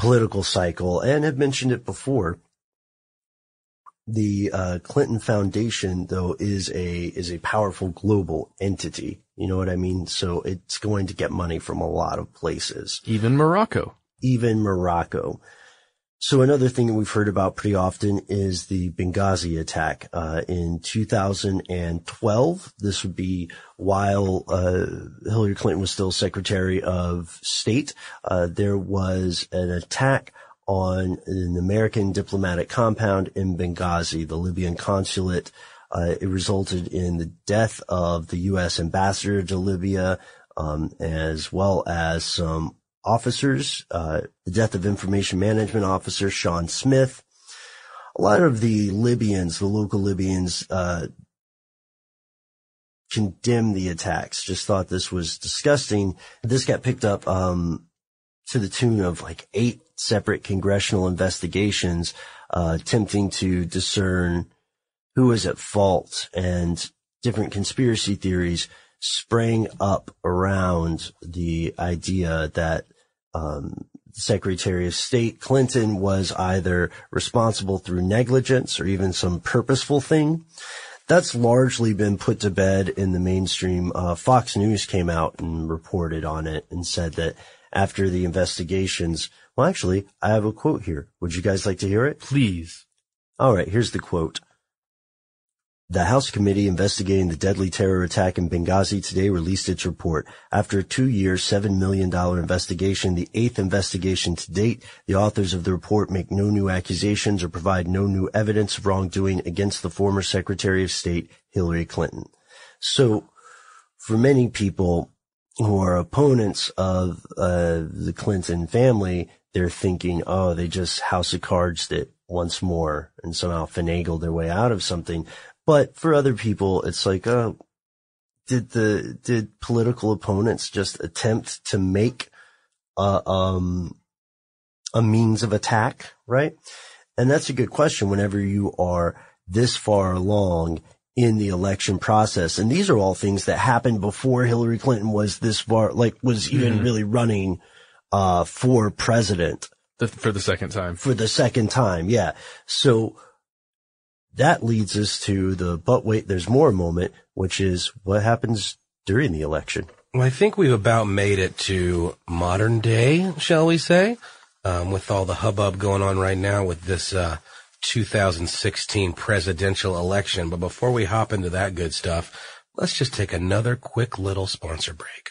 political cycle and have mentioned it before. The uh, Clinton Foundation, though, is a is a powerful global entity. You know what I mean? So it's going to get money from a lot of places, even Morocco. Even Morocco. So another thing that we've heard about pretty often is the Benghazi attack uh, in 2012. This would be while uh, Hillary Clinton was still Secretary of State. Uh, there was an attack on an American diplomatic compound in Benghazi, the Libyan consulate. Uh, it resulted in the death of the U.S. ambassador to Libya, um, as well as some officers, uh, the death of information management officer Sean Smith. A lot of the Libyans, the local Libyans, uh, condemned the attacks, just thought this was disgusting. This got picked up, um, to the tune of like eight separate congressional investigations, uh, attempting to discern who was at fault and different conspiracy theories sprang up around the idea that um, Secretary of State Clinton was either responsible through negligence or even some purposeful thing. That's largely been put to bed in the mainstream. Uh, Fox News came out and reported on it and said that after the investigations, well, actually, I have a quote here. Would you guys like to hear it? Please. All right, here's the quote. The House committee investigating the deadly terror attack in Benghazi today released its report. After a two-year, $7 million investigation, the eighth investigation to date, the authors of the report make no new accusations or provide no new evidence of wrongdoing against the former Secretary of State, Hillary Clinton. So, for many people who are opponents of uh, the Clinton family, they're thinking, oh, they just house of cards it once more and somehow finagle their way out of something. But for other people, it's like, uh, did the, did political opponents just attempt to make, uh, um, a means of attack, right? And that's a good question whenever you are this far along in the election process. And these are all things that happened before Hillary Clinton was this far, like was even mm-hmm. really running, uh, for president. The, for the second time. For the second time. Yeah. So, that leads us to the but wait, there's more moment, which is what happens during the election. Well, I think we've about made it to modern day, shall we say, um, with all the hubbub going on right now with this uh, 2016 presidential election. But before we hop into that good stuff, let's just take another quick little sponsor break.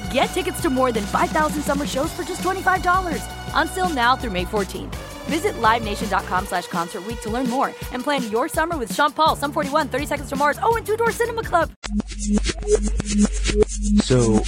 Get tickets to more than 5,000 summer shows for just $25. Until now through May 14th. Visit LiveNation.com slash Concert to learn more and plan your summer with Sean Paul, Sum 41, 30 Seconds to Mars, oh, and Two Door Cinema Club. So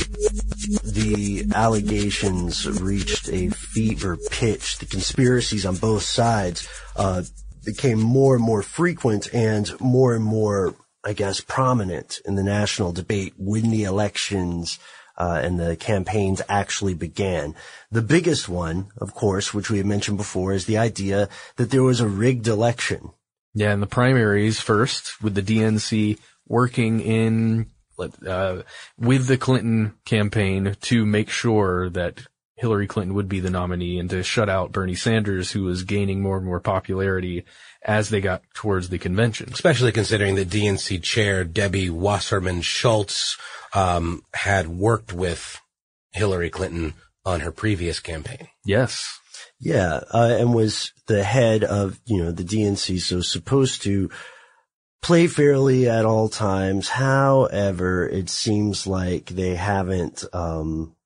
the allegations reached a fever pitch. The conspiracies on both sides uh, became more and more frequent and more and more, I guess, prominent in the national debate when the elections uh, and the campaigns actually began. The biggest one, of course, which we had mentioned before, is the idea that there was a rigged election. Yeah, in the primaries first, with the DNC working in uh, with the Clinton campaign to make sure that Hillary Clinton would be the nominee and to shut out Bernie Sanders, who was gaining more and more popularity as they got towards the convention. Especially considering the DNC chair, Debbie Wasserman Schultz, um, had worked with Hillary Clinton on her previous campaign. Yes. Yeah, uh, and was the head of, you know, the DNC, so supposed to play fairly at all times. However, it seems like they haven't, um, it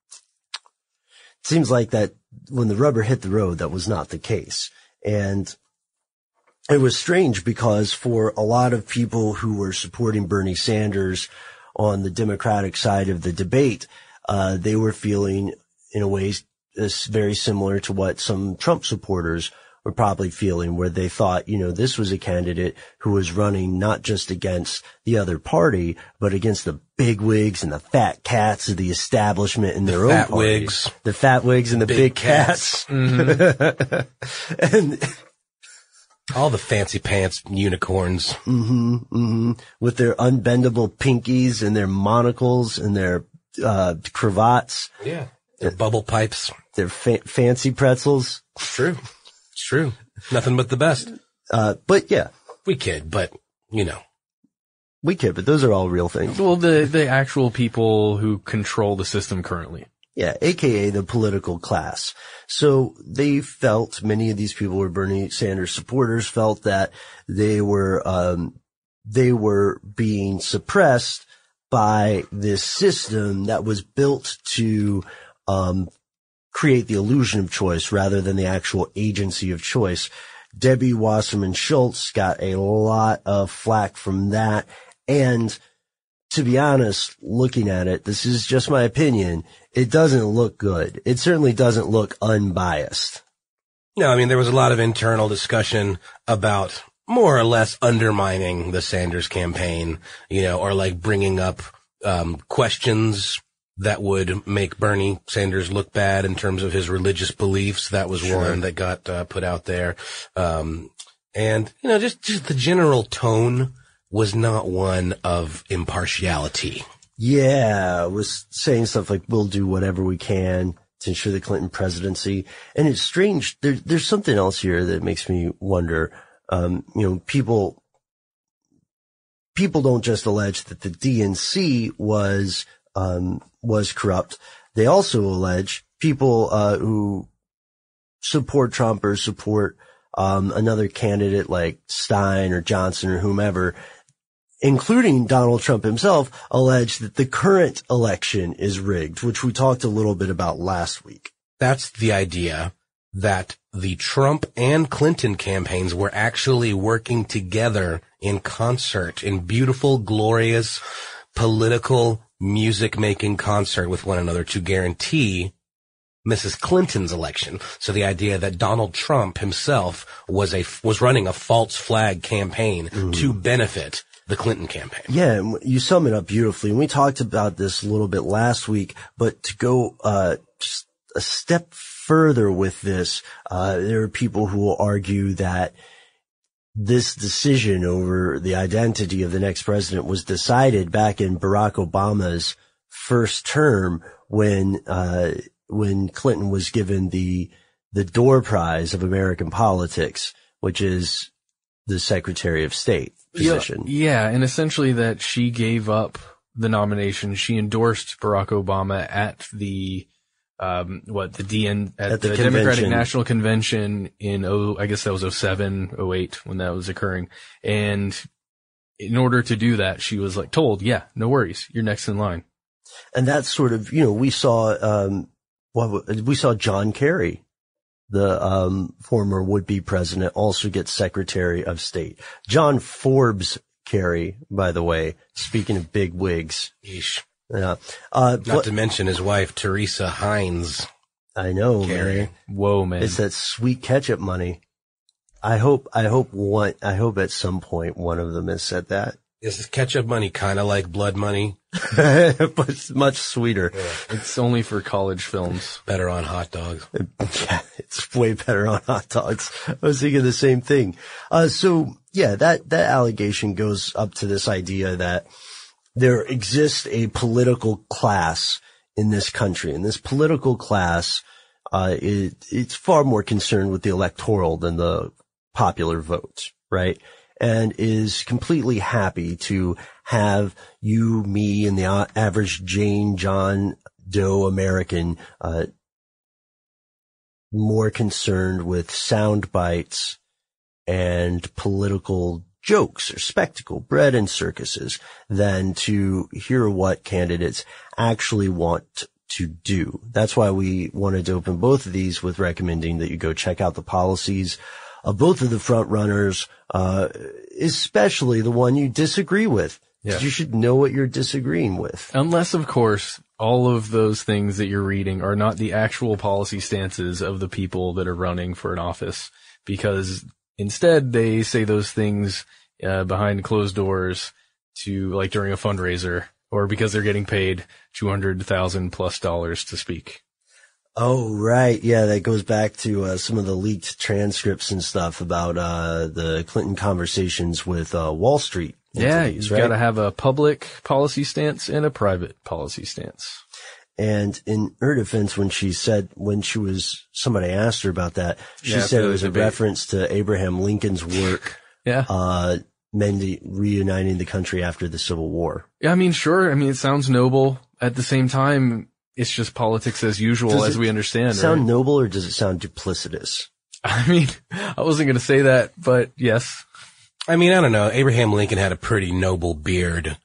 seems like that when the rubber hit the road, that was not the case. And it was strange because for a lot of people who were supporting Bernie Sanders on the Democratic side of the debate, uh, they were feeling in a way this very similar to what some Trump supporters were probably feeling where they thought, you know, this was a candidate who was running not just against the other party, but against the big wigs and the fat cats of the establishment in their the own fat wigs. The fat wigs and the big, big cats. cats. Mm-hmm. and all the fancy pants unicorns. Mm-hmm, mm-hmm. With their unbendable pinkies and their monocles and their, uh, cravats. Yeah. Their bubble pipes. Their fa- fancy pretzels. True. It's true. Nothing but the best. Uh, but yeah. We kid, but you know. We kid, but those are all real things. Well, the, the actual people who control the system currently. Yeah, aka the political class. So they felt, many of these people were Bernie Sanders supporters, felt that they were, um, they were being suppressed by this system that was built to, um, create the illusion of choice rather than the actual agency of choice. Debbie Wasserman Schultz got a lot of flack from that And to be honest, looking at it, this is just my opinion. It doesn't look good. It certainly doesn't look unbiased. No, I mean, there was a lot of internal discussion about more or less undermining the Sanders campaign, you know, or like bringing up, um, questions that would make Bernie Sanders look bad in terms of his religious beliefs. That was Sure. one that got uh, put out there. Um, and, you know, just, just the general tone was not one of impartiality. Yeah, was saying stuff like we'll do whatever we can to ensure the Clinton presidency. And it's strange. There, there's something else here that makes me wonder. Um, you know, people, people don't just allege that the DNC was, um, was corrupt. They also allege people, uh, who support Trump or support, um, another candidate like Stein or Johnson or whomever, including Donald Trump himself, allege that the current election is rigged, which we talked a little bit about last week. That's the idea that the Trump and Clinton campaigns were actually working together in concert in beautiful, glorious, political music making concert with one another to guarantee Mrs. Clinton's election. So the idea that Donald Trump himself was a, was running a false flag campaign to benefit the Clinton campaign. Yeah, you sum it up beautifully. And we talked about this a little bit last week, but to go, uh, just a step further with this, uh, there are people who will argue that this decision over the identity of the next president was decided back in Barack Obama's first term when, uh, when Clinton was given the, the door prize of American politics, which is the Secretary of State position. Yeah, yeah, and essentially that she gave up the nomination. She endorsed Barack Obama at the um what the DN at, At the the, Democratic. National Convention in oh I guess that was 07, 08 when that was occurring. And in order to do that, she was like told, "Yeah, no worries. You're next in line." and that's sort of you know we saw um what we saw John Kerry, the um former would be president, also get Secretary of State. John Forbes Kerry, by the way, speaking of big wigs. Yeah. Uh, Not but- to mention his wife, Teresa Heinz. I know, Kerry. man. Whoa, man. It's that sweet ketchup money. I hope, I hope one, I hope at some point one of them has said that. Is ketchup money kind of like blood money? but it's much sweeter. It's only for college films. Better on hot dogs. Yeah, it's way better on hot dogs. I was thinking the same thing. Uh, so yeah, that, that allegation goes up to this idea that there exists a political class in this country and this political class, uh, it, it's far more concerned with the electoral than the popular vote, right? And is completely happy to have you, me, and the average Jane, John Doe American, uh, more concerned with sound bites and political jokes or spectacle, bread and circuses than to hear what candidates actually want to do. That's why we wanted to open both of these with recommending that you go check out the policies of both of the front runners, uh, especially the one you disagree with. Yeah. You should know what you're disagreeing with. Unless, of course, all of those things that you're reading are not the actual policy stances of the people that are running for an office, because instead they say those things uh, behind closed doors to, like during a fundraiser, or because they're getting paid two hundred thousand plus dollars to speak. Oh, right. Yeah, that goes back to uh, some of the leaked transcripts and stuff about uh, the Clinton conversations with uh, Wall Street. Yeah, you've right? got to have a public policy stance and a private policy stance. And in her defense, when she said, when she was, somebody asked her about that, she Yeah, said it was a debate. reference to Abraham Lincoln's work, Yeah. uh, mending, reuniting the country after the Civil War. Yeah, I mean, sure. I mean, it sounds noble. At the same time, it's just politics as usual, Does as it we understand. Sound right? noble or does it sound duplicitous? I mean, I wasn't going to say that, but yes. I mean, I don't know. Abraham Lincoln had a pretty noble beard.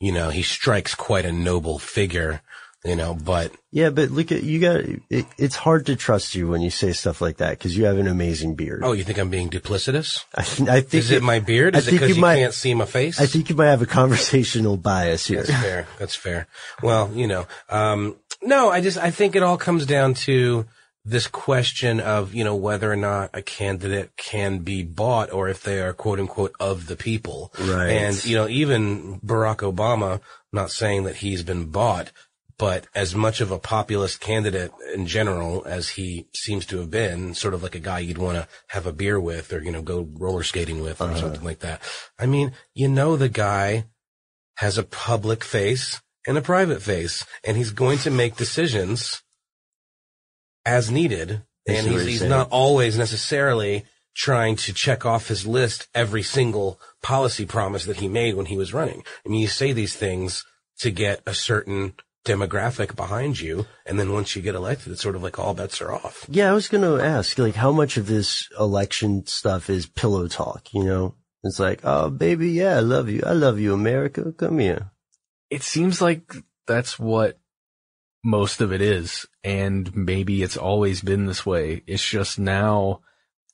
You know, he strikes quite a noble figure. You know, but Yeah, but look at, you got, it, it's hard to trust you when you say stuff like that because you have an amazing beard. oh, you think I'm being duplicitous? I, I think Is it my beard? I Is it think because you, might- can't see my face? I think you might have a conversational bias here. That's fair. That's fair. Well, you know, um, no, I just, I think it all comes down to this question of, you know, whether or not a candidate can be bought or if they are quote unquote of the people. Right. And, you know, even Barack Obama, not saying that he's been bought, but as much of a populist candidate in general as he seems to have been, sort of like a guy you'd want to have a beer with or, you know, go roller skating with or Uh-huh. something like that. I mean, you know, the guy has a public face and a private face, and he's going to make decisions as needed. And he's, he's not always necessarily trying to check off his list every single policy promise that he made when he was running. I mean, you say these things to get a certain demographic behind you, and then once you get elected, it's sort of like all bets are off. Yeah, I was going to ask, like, how much of this election stuff is pillow talk, you know? It's like, oh, baby, yeah, I love you. I love you, America. Come here. It seems like that's what most of it is. And maybe it's always been this way. It's just now,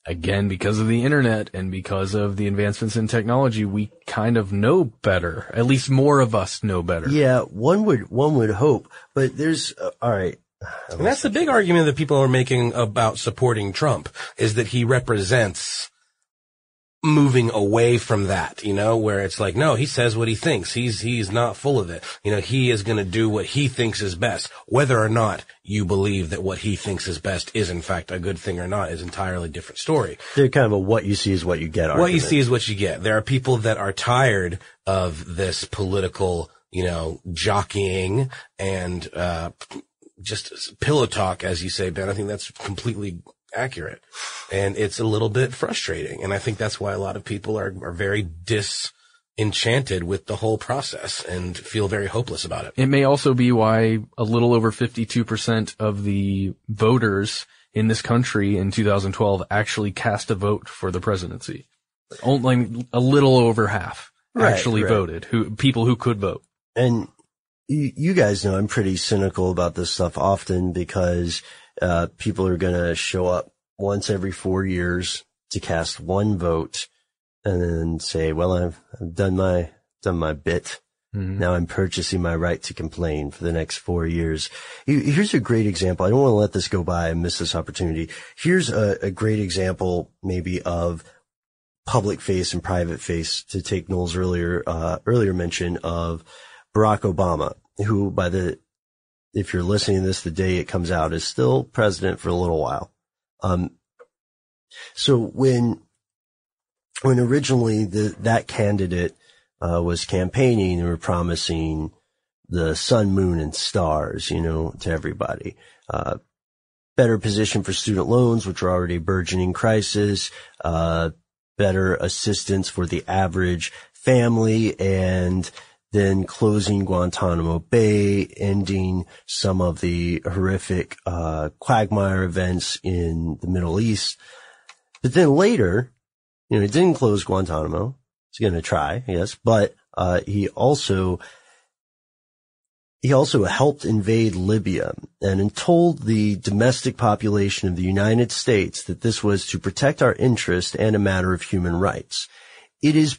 again, because of the internet and because of the advancements in technology, we kind of know better. At least more of us know better. Yeah, one would, one would hope, but there's, uh, all right. And that's the big argument that people are making about supporting Trump is that he represents moving away from that, you know, where it's like, no, he says what he thinks. He's, he's not full of it. You know, he is going to do what he thinks is best. Whether or not you believe that what he thinks is best is in fact a good thing or not is entirely different story. They're kind of a what you see is what you get What you see is what you get. There are people that are tired of this political, you know, jockeying and, uh, just pillow talk, as you say, Ben. I think that's completely accurate. And it's a little bit frustrating. And I think that's why a lot of people are, are very disenchanted with the whole process and feel very hopeless about it. It may also be why a little over 52% of the voters in this country in 2012 actually cast a vote for the presidency. Only a little over half Right, actually right. voted, who, people who could vote. And you, you guys know I'm pretty cynical about this stuff often because, uh, people are going to show up once every four years to cast one vote and then say, well, I've, I've done my, done my bit. Now I'm purchasing my right to complain for the next four years. Here's a great example. I don't want to let this go by and miss this opportunity. Here's a, a great example maybe of public face and private face to take Noel's earlier, uh, earlier mention of Barack Obama, who by the, if you're listening to this the day it comes out is still president for a little while. Um, so when, when originally the, that candidate, uh, was campaigning and were promising the sun, moon and stars, you know, to everybody, uh, better position for student loans, which are already burgeoning crisis, uh, better assistance for the average family and then closing Guantanamo Bay, ending some of the horrific, uh, quagmire events in the Middle East. But then later, you know, he didn't close Guantanamo. He's going to try, yes, but, uh, he also, he also helped invade Libya and told the domestic population of the United States that this was to protect our interest and a matter of human rights. It is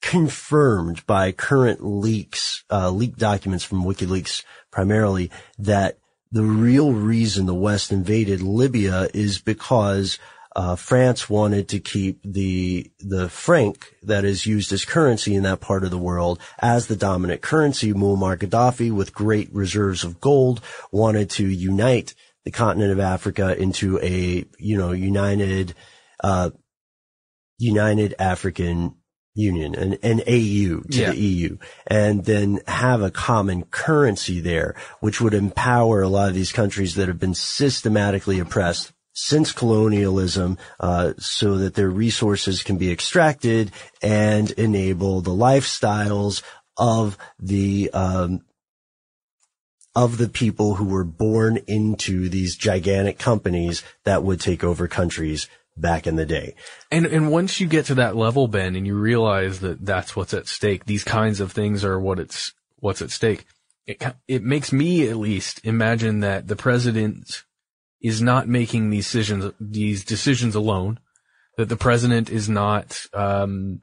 confirmed by current leaks, uh, leaked documents from WikiLeaks primarily that the real reason the West invaded Libya is because uh, France wanted to keep the the franc that is used as currency in that part of the world as the dominant currency. Muammar Gaddafi, with great reserves of gold, wanted to unite the continent of Africa into a you know united uh, United African Union, an, an AU to Yeah. the EU, and then have a common currency there, which would empower a lot of these countries that have been systematically oppressed since colonialism, uh, so that their resources can be extracted and enable the lifestyles of the um, of the people who were born into these gigantic companies that would take over countries back in the day. And and once you get to that level, Ben, and you realize that that's what's at stake, these kinds of things are what it's what's at stake. it, it makes me at least imagine that the president is not making these decisions, these decisions alone, that the president is not, um,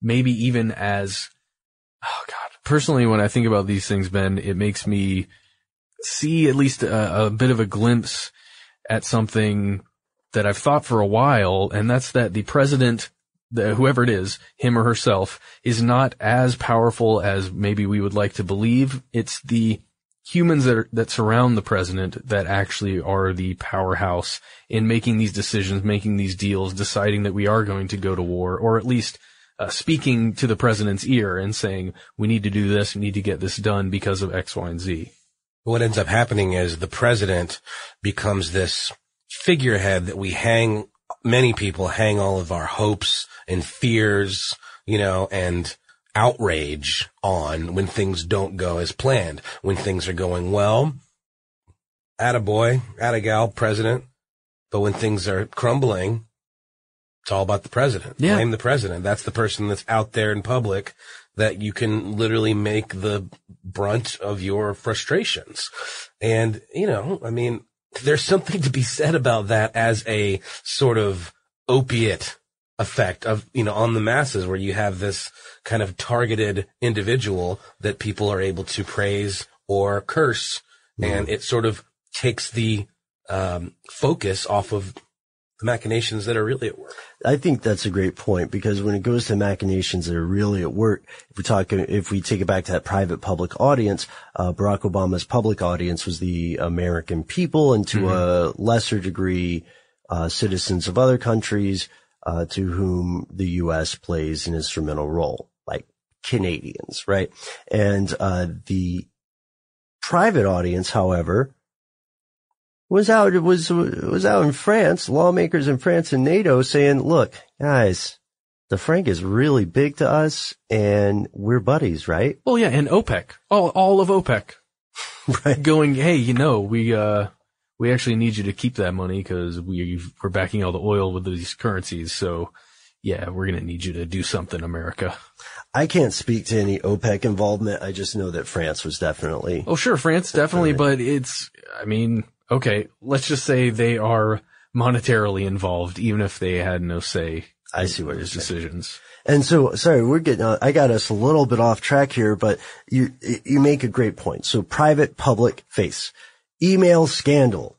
maybe even as, oh God, personally, when I think about these things, Ben, it makes me see at least a, a bit of a glimpse at something that I've thought for a while, and that's that the president, the, whoever it is, him or herself, is not as powerful as maybe we would like to believe. It's the humans that are, that surround the president that actually are the powerhouse in making these decisions, making these deals, deciding that we are going to go to war, or at least uh, speaking to the president's ear and saying, we need to do this, we need to get this done because of X, Y, and Z. What ends up happening is the president becomes this figurehead that we hang, many people hang all of our hopes and fears, you know, and outrage on when things don't go as planned. When things are going well, attaboy, attagal, president. But when things are crumbling, it's all about the president. Yeah. Blame the president. That's the person that's out there in public that you can literally make the brunt of your frustrations. And, you know, I mean, there's something to be said about that as a sort of opiate effect of, you know, on the masses where you have this kind of targeted individual that people are able to praise or curse. And it sort of takes the, um, focus off of the machinations that are really at work. I think that's a great point because when it goes to machinations that are really at work, if we talk, if we take it back to that private public audience, uh, Barack Obama's public audience was the American people and to a lesser degree, uh, citizens of other countries, uh, to whom the U.S. plays an instrumental role, like Canadians, right? And, uh, the private audience, however, was out, it was, was out in France, lawmakers in France and NATO saying, look, guys, the franc is really big to us and we're buddies, right? Well, yeah, and OPEC, all, all of OPEC. right. Going, hey, you know, we, uh, we actually need you to keep that money because we, we're backing all the oil with these currencies. So yeah, we're going to need you to do something, America. I can't speak to any OPEC involvement. I just know that France was definitely. Oh, sure. France definitely, but it's, I mean, okay, let's just say they are monetarily involved, even if they had no say. I see what your decisions. And so, sorry, we're getting, uh, I got us a little bit off track here, but you, you make a great point. So private, public, face. Email scandal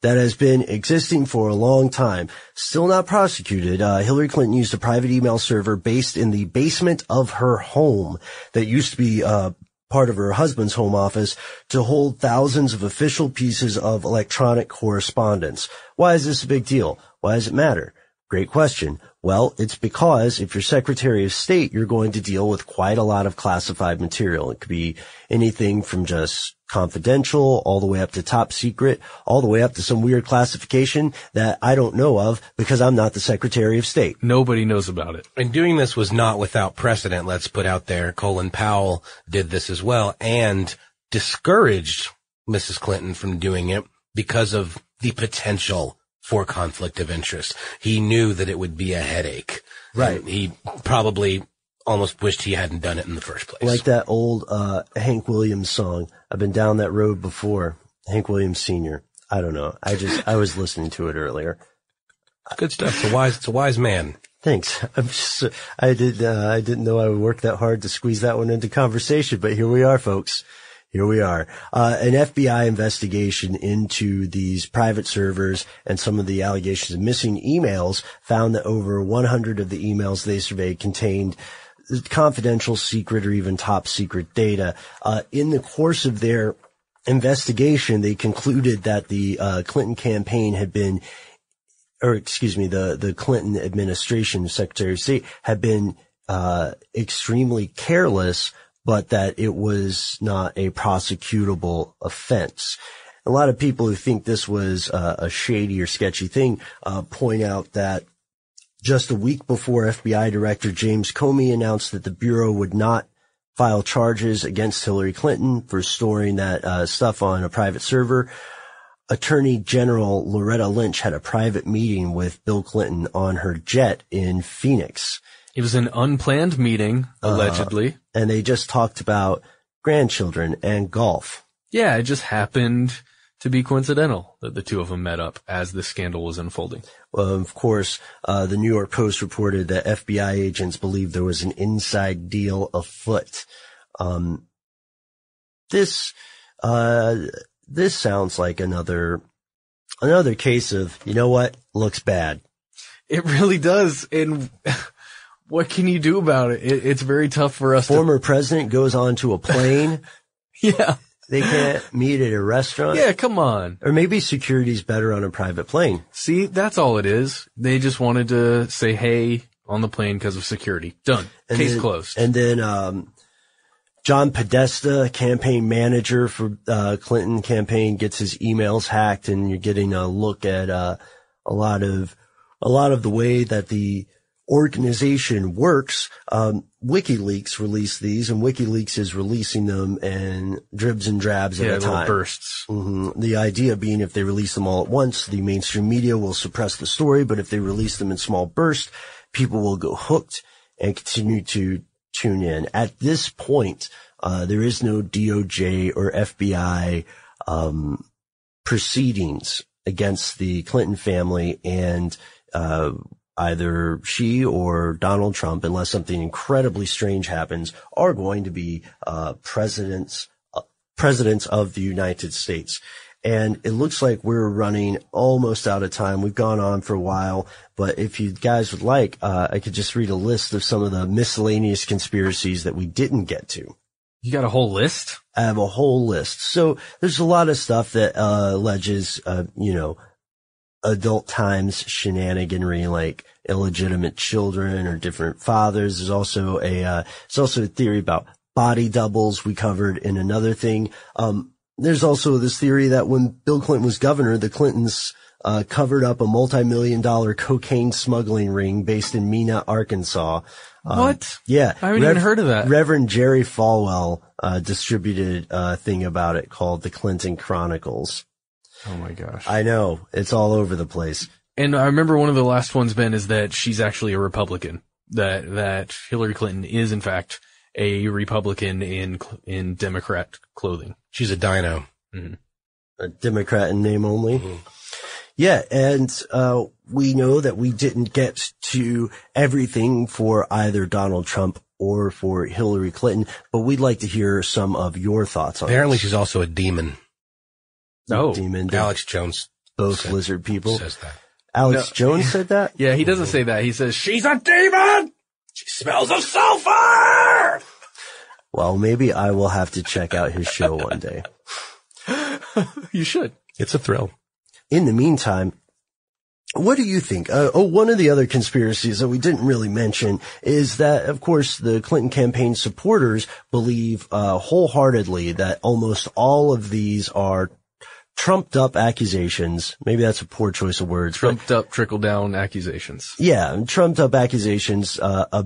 that has been existing for a long time, still not prosecuted. Uh, Hillary Clinton used a private email server based in the basement of her home that used to be, uh, part of her husband's home office to hold thousands of official pieces of electronic correspondence. Why is this a big deal? Why does it matter? Great question. Well, it's because if you're Secretary of State, you're going to deal with quite a lot of classified material. It could be anything from just confidential all the way up to top secret, all the way up to some weird classification that I don't know of because I'm not the Secretary of State. Nobody knows about it. And doing this was not without precedent. Let's put out there. Colin Powell did this as well and discouraged Mrs. Clinton from doing it because of the potential for conflict of interest. He knew that it would be a headache. Right. He probably almost wished he hadn't done it in the first place. Like that old, uh, Hank Williams song. I've been down that road before. Hank Williams Sr. I don't know. I just, I was listening to it earlier. Good stuff. It's a wise, it's a wise man. Thanks. I'm just, I did, uh, I didn't know I would work that hard to squeeze that one into conversation, but here we are, folks. Here we are. Uh, an FBI investigation into these private servers and some of the allegations of missing emails found that over 100 of the emails they surveyed contained confidential, secret, or even top secret data. Uh, in the course of their investigation, they concluded that the uh, Clinton campaign had been, or excuse me, the the Clinton administration, Secretary of State, had been uh, extremely careless but that it was not a prosecutable offense. A lot of people who think this was uh, a shady or sketchy thing uh, point out that just a week before FBI Director James Comey announced that the Bureau would not file charges against Hillary Clinton for storing that uh, stuff on a private server, Attorney General Loretta Lynch had a private meeting with Bill Clinton on her jet in Phoenix. It was an unplanned meeting, allegedly. Uh, and they just talked about grandchildren, and golf. Yeah, it just happened to be coincidental that the two of them met up as this scandal was unfolding. Well, of course, uh, the New York Post reported that FBI agents believed there was an inside deal afoot. Um, this, uh, this sounds like another, another case of, you know what, looks bad. It really does. And what can you do about it? it it's very tough for us. Former president goes onto a plane. yeah. They can't meet at a restaurant. Yeah, come on. Or maybe security's better on a private plane. See, that's all it is. They just wanted to say hey on the plane because of security. Done. And Case then- closed. And then, um, John Podesta, campaign manager for, uh, Clinton campaign gets his emails hacked and you're getting a look at, uh, a lot of, a lot of the way that the organization works. Um, WikiLeaks released these and WikiLeaks is releasing them in dribs and drabs at Yeah, a little time. bursts. hmm The idea being if they release them all at once, the mainstream media will suppress the story, but if they release them in small bursts, people will go hooked and continue to tune in. At this point, uh, there is no DOJ or FBI, um, proceedings against the Clinton family and, uh, either she or Donald Trump, unless something incredibly strange happens, are going to be, uh, presidents, uh, presidents of the United States. And it looks like we're running almost out of time. We've gone on for a while, but if you guys would like, uh, I could just read a list of some of the miscellaneous conspiracies that we didn't get to. You got a whole list? I have a whole list. So there's a lot of stuff that, uh, alleges, uh, you know, adult times shenaniganry, like illegitimate children or different fathers. There's also a, uh, there's also a theory about body doubles we covered in another thing. Um, there's also this theory that when Bill Clinton was governor, the Clintons, uh, covered up a multi-million dollar cocaine smuggling ring based in Mena, Arkansas. Um, What? Yeah. I haven't even heard of that. Reverend Jerry Falwell, uh, distributed a thing about it called the Clinton Chronicles. Oh my gosh. I know. It's all over the place. And I remember one of the last ones, Ben, is that she's actually a Republican. That that Hillary Clinton is in fact a Republican in in Democrat clothing. She's a dino. A Democrat in name only. Yeah, and uh, we know that we didn't get to everything for either Donald Trump or for Hillary Clinton, but we'd like to hear some of your thoughts on Apparently this. she's also a demon. Oh, demon. Alex Jones both said- lizard people. says that. Alex No. Jones said that. Yeah, he doesn't say that. He says she's a demon. She smells of sulfur. Well, maybe I will have to check out his show one day. You should. It's a thrill. In the meantime, what do you think? Uh, oh, one of the other conspiracies that we didn't really mention is that, of course, the Clinton campaign supporters believe uh, wholeheartedly that almost all of these are trumped up accusations. Maybe that's a poor choice of words. Trumped up, trickle down accusations. yeah, trumped up accusations uh, uh,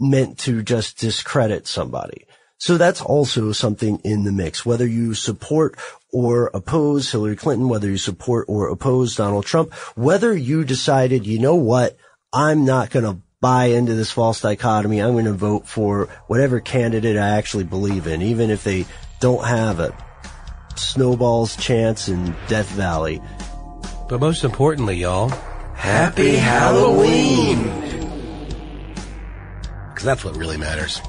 meant to just discredit somebody. So that's also something in the mix. Whether you support or oppose Hillary Clinton, whether you support or oppose Donald Trump, whether you decided, you know what, I'm not going to buy into this false dichotomy. I'm going to vote for whatever candidate I actually believe in, even if they don't have a snowball's chance in Death Valley. But most importantly, y'all, Happy Halloween! because that's what really matters.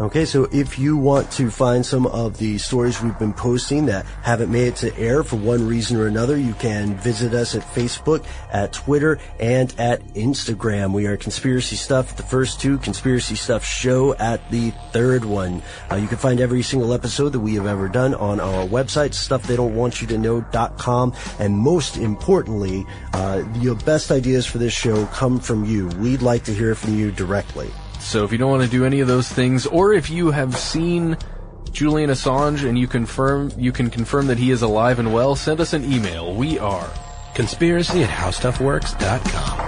Okay, so if you want to find some of the stories we've been posting that haven't made it to air for one reason or another, you can visit us at Facebook, at Twitter, and at Instagram. We are Conspiracy Stuff, the first two, Conspiracy Stuff Show at the third one. Uh, you can find every single episode that we have ever done on our website, stufftheydon'twantyoutoKnow.com, and most importantly, uh, the best ideas for this show come from you. We'd like to hear from you directly. So if you don't want to do any of those things, or if you have seen Julian Assange and you confirm you can confirm that he is alive and well, send us an email. We are Conspiracy at howstuffworks.com.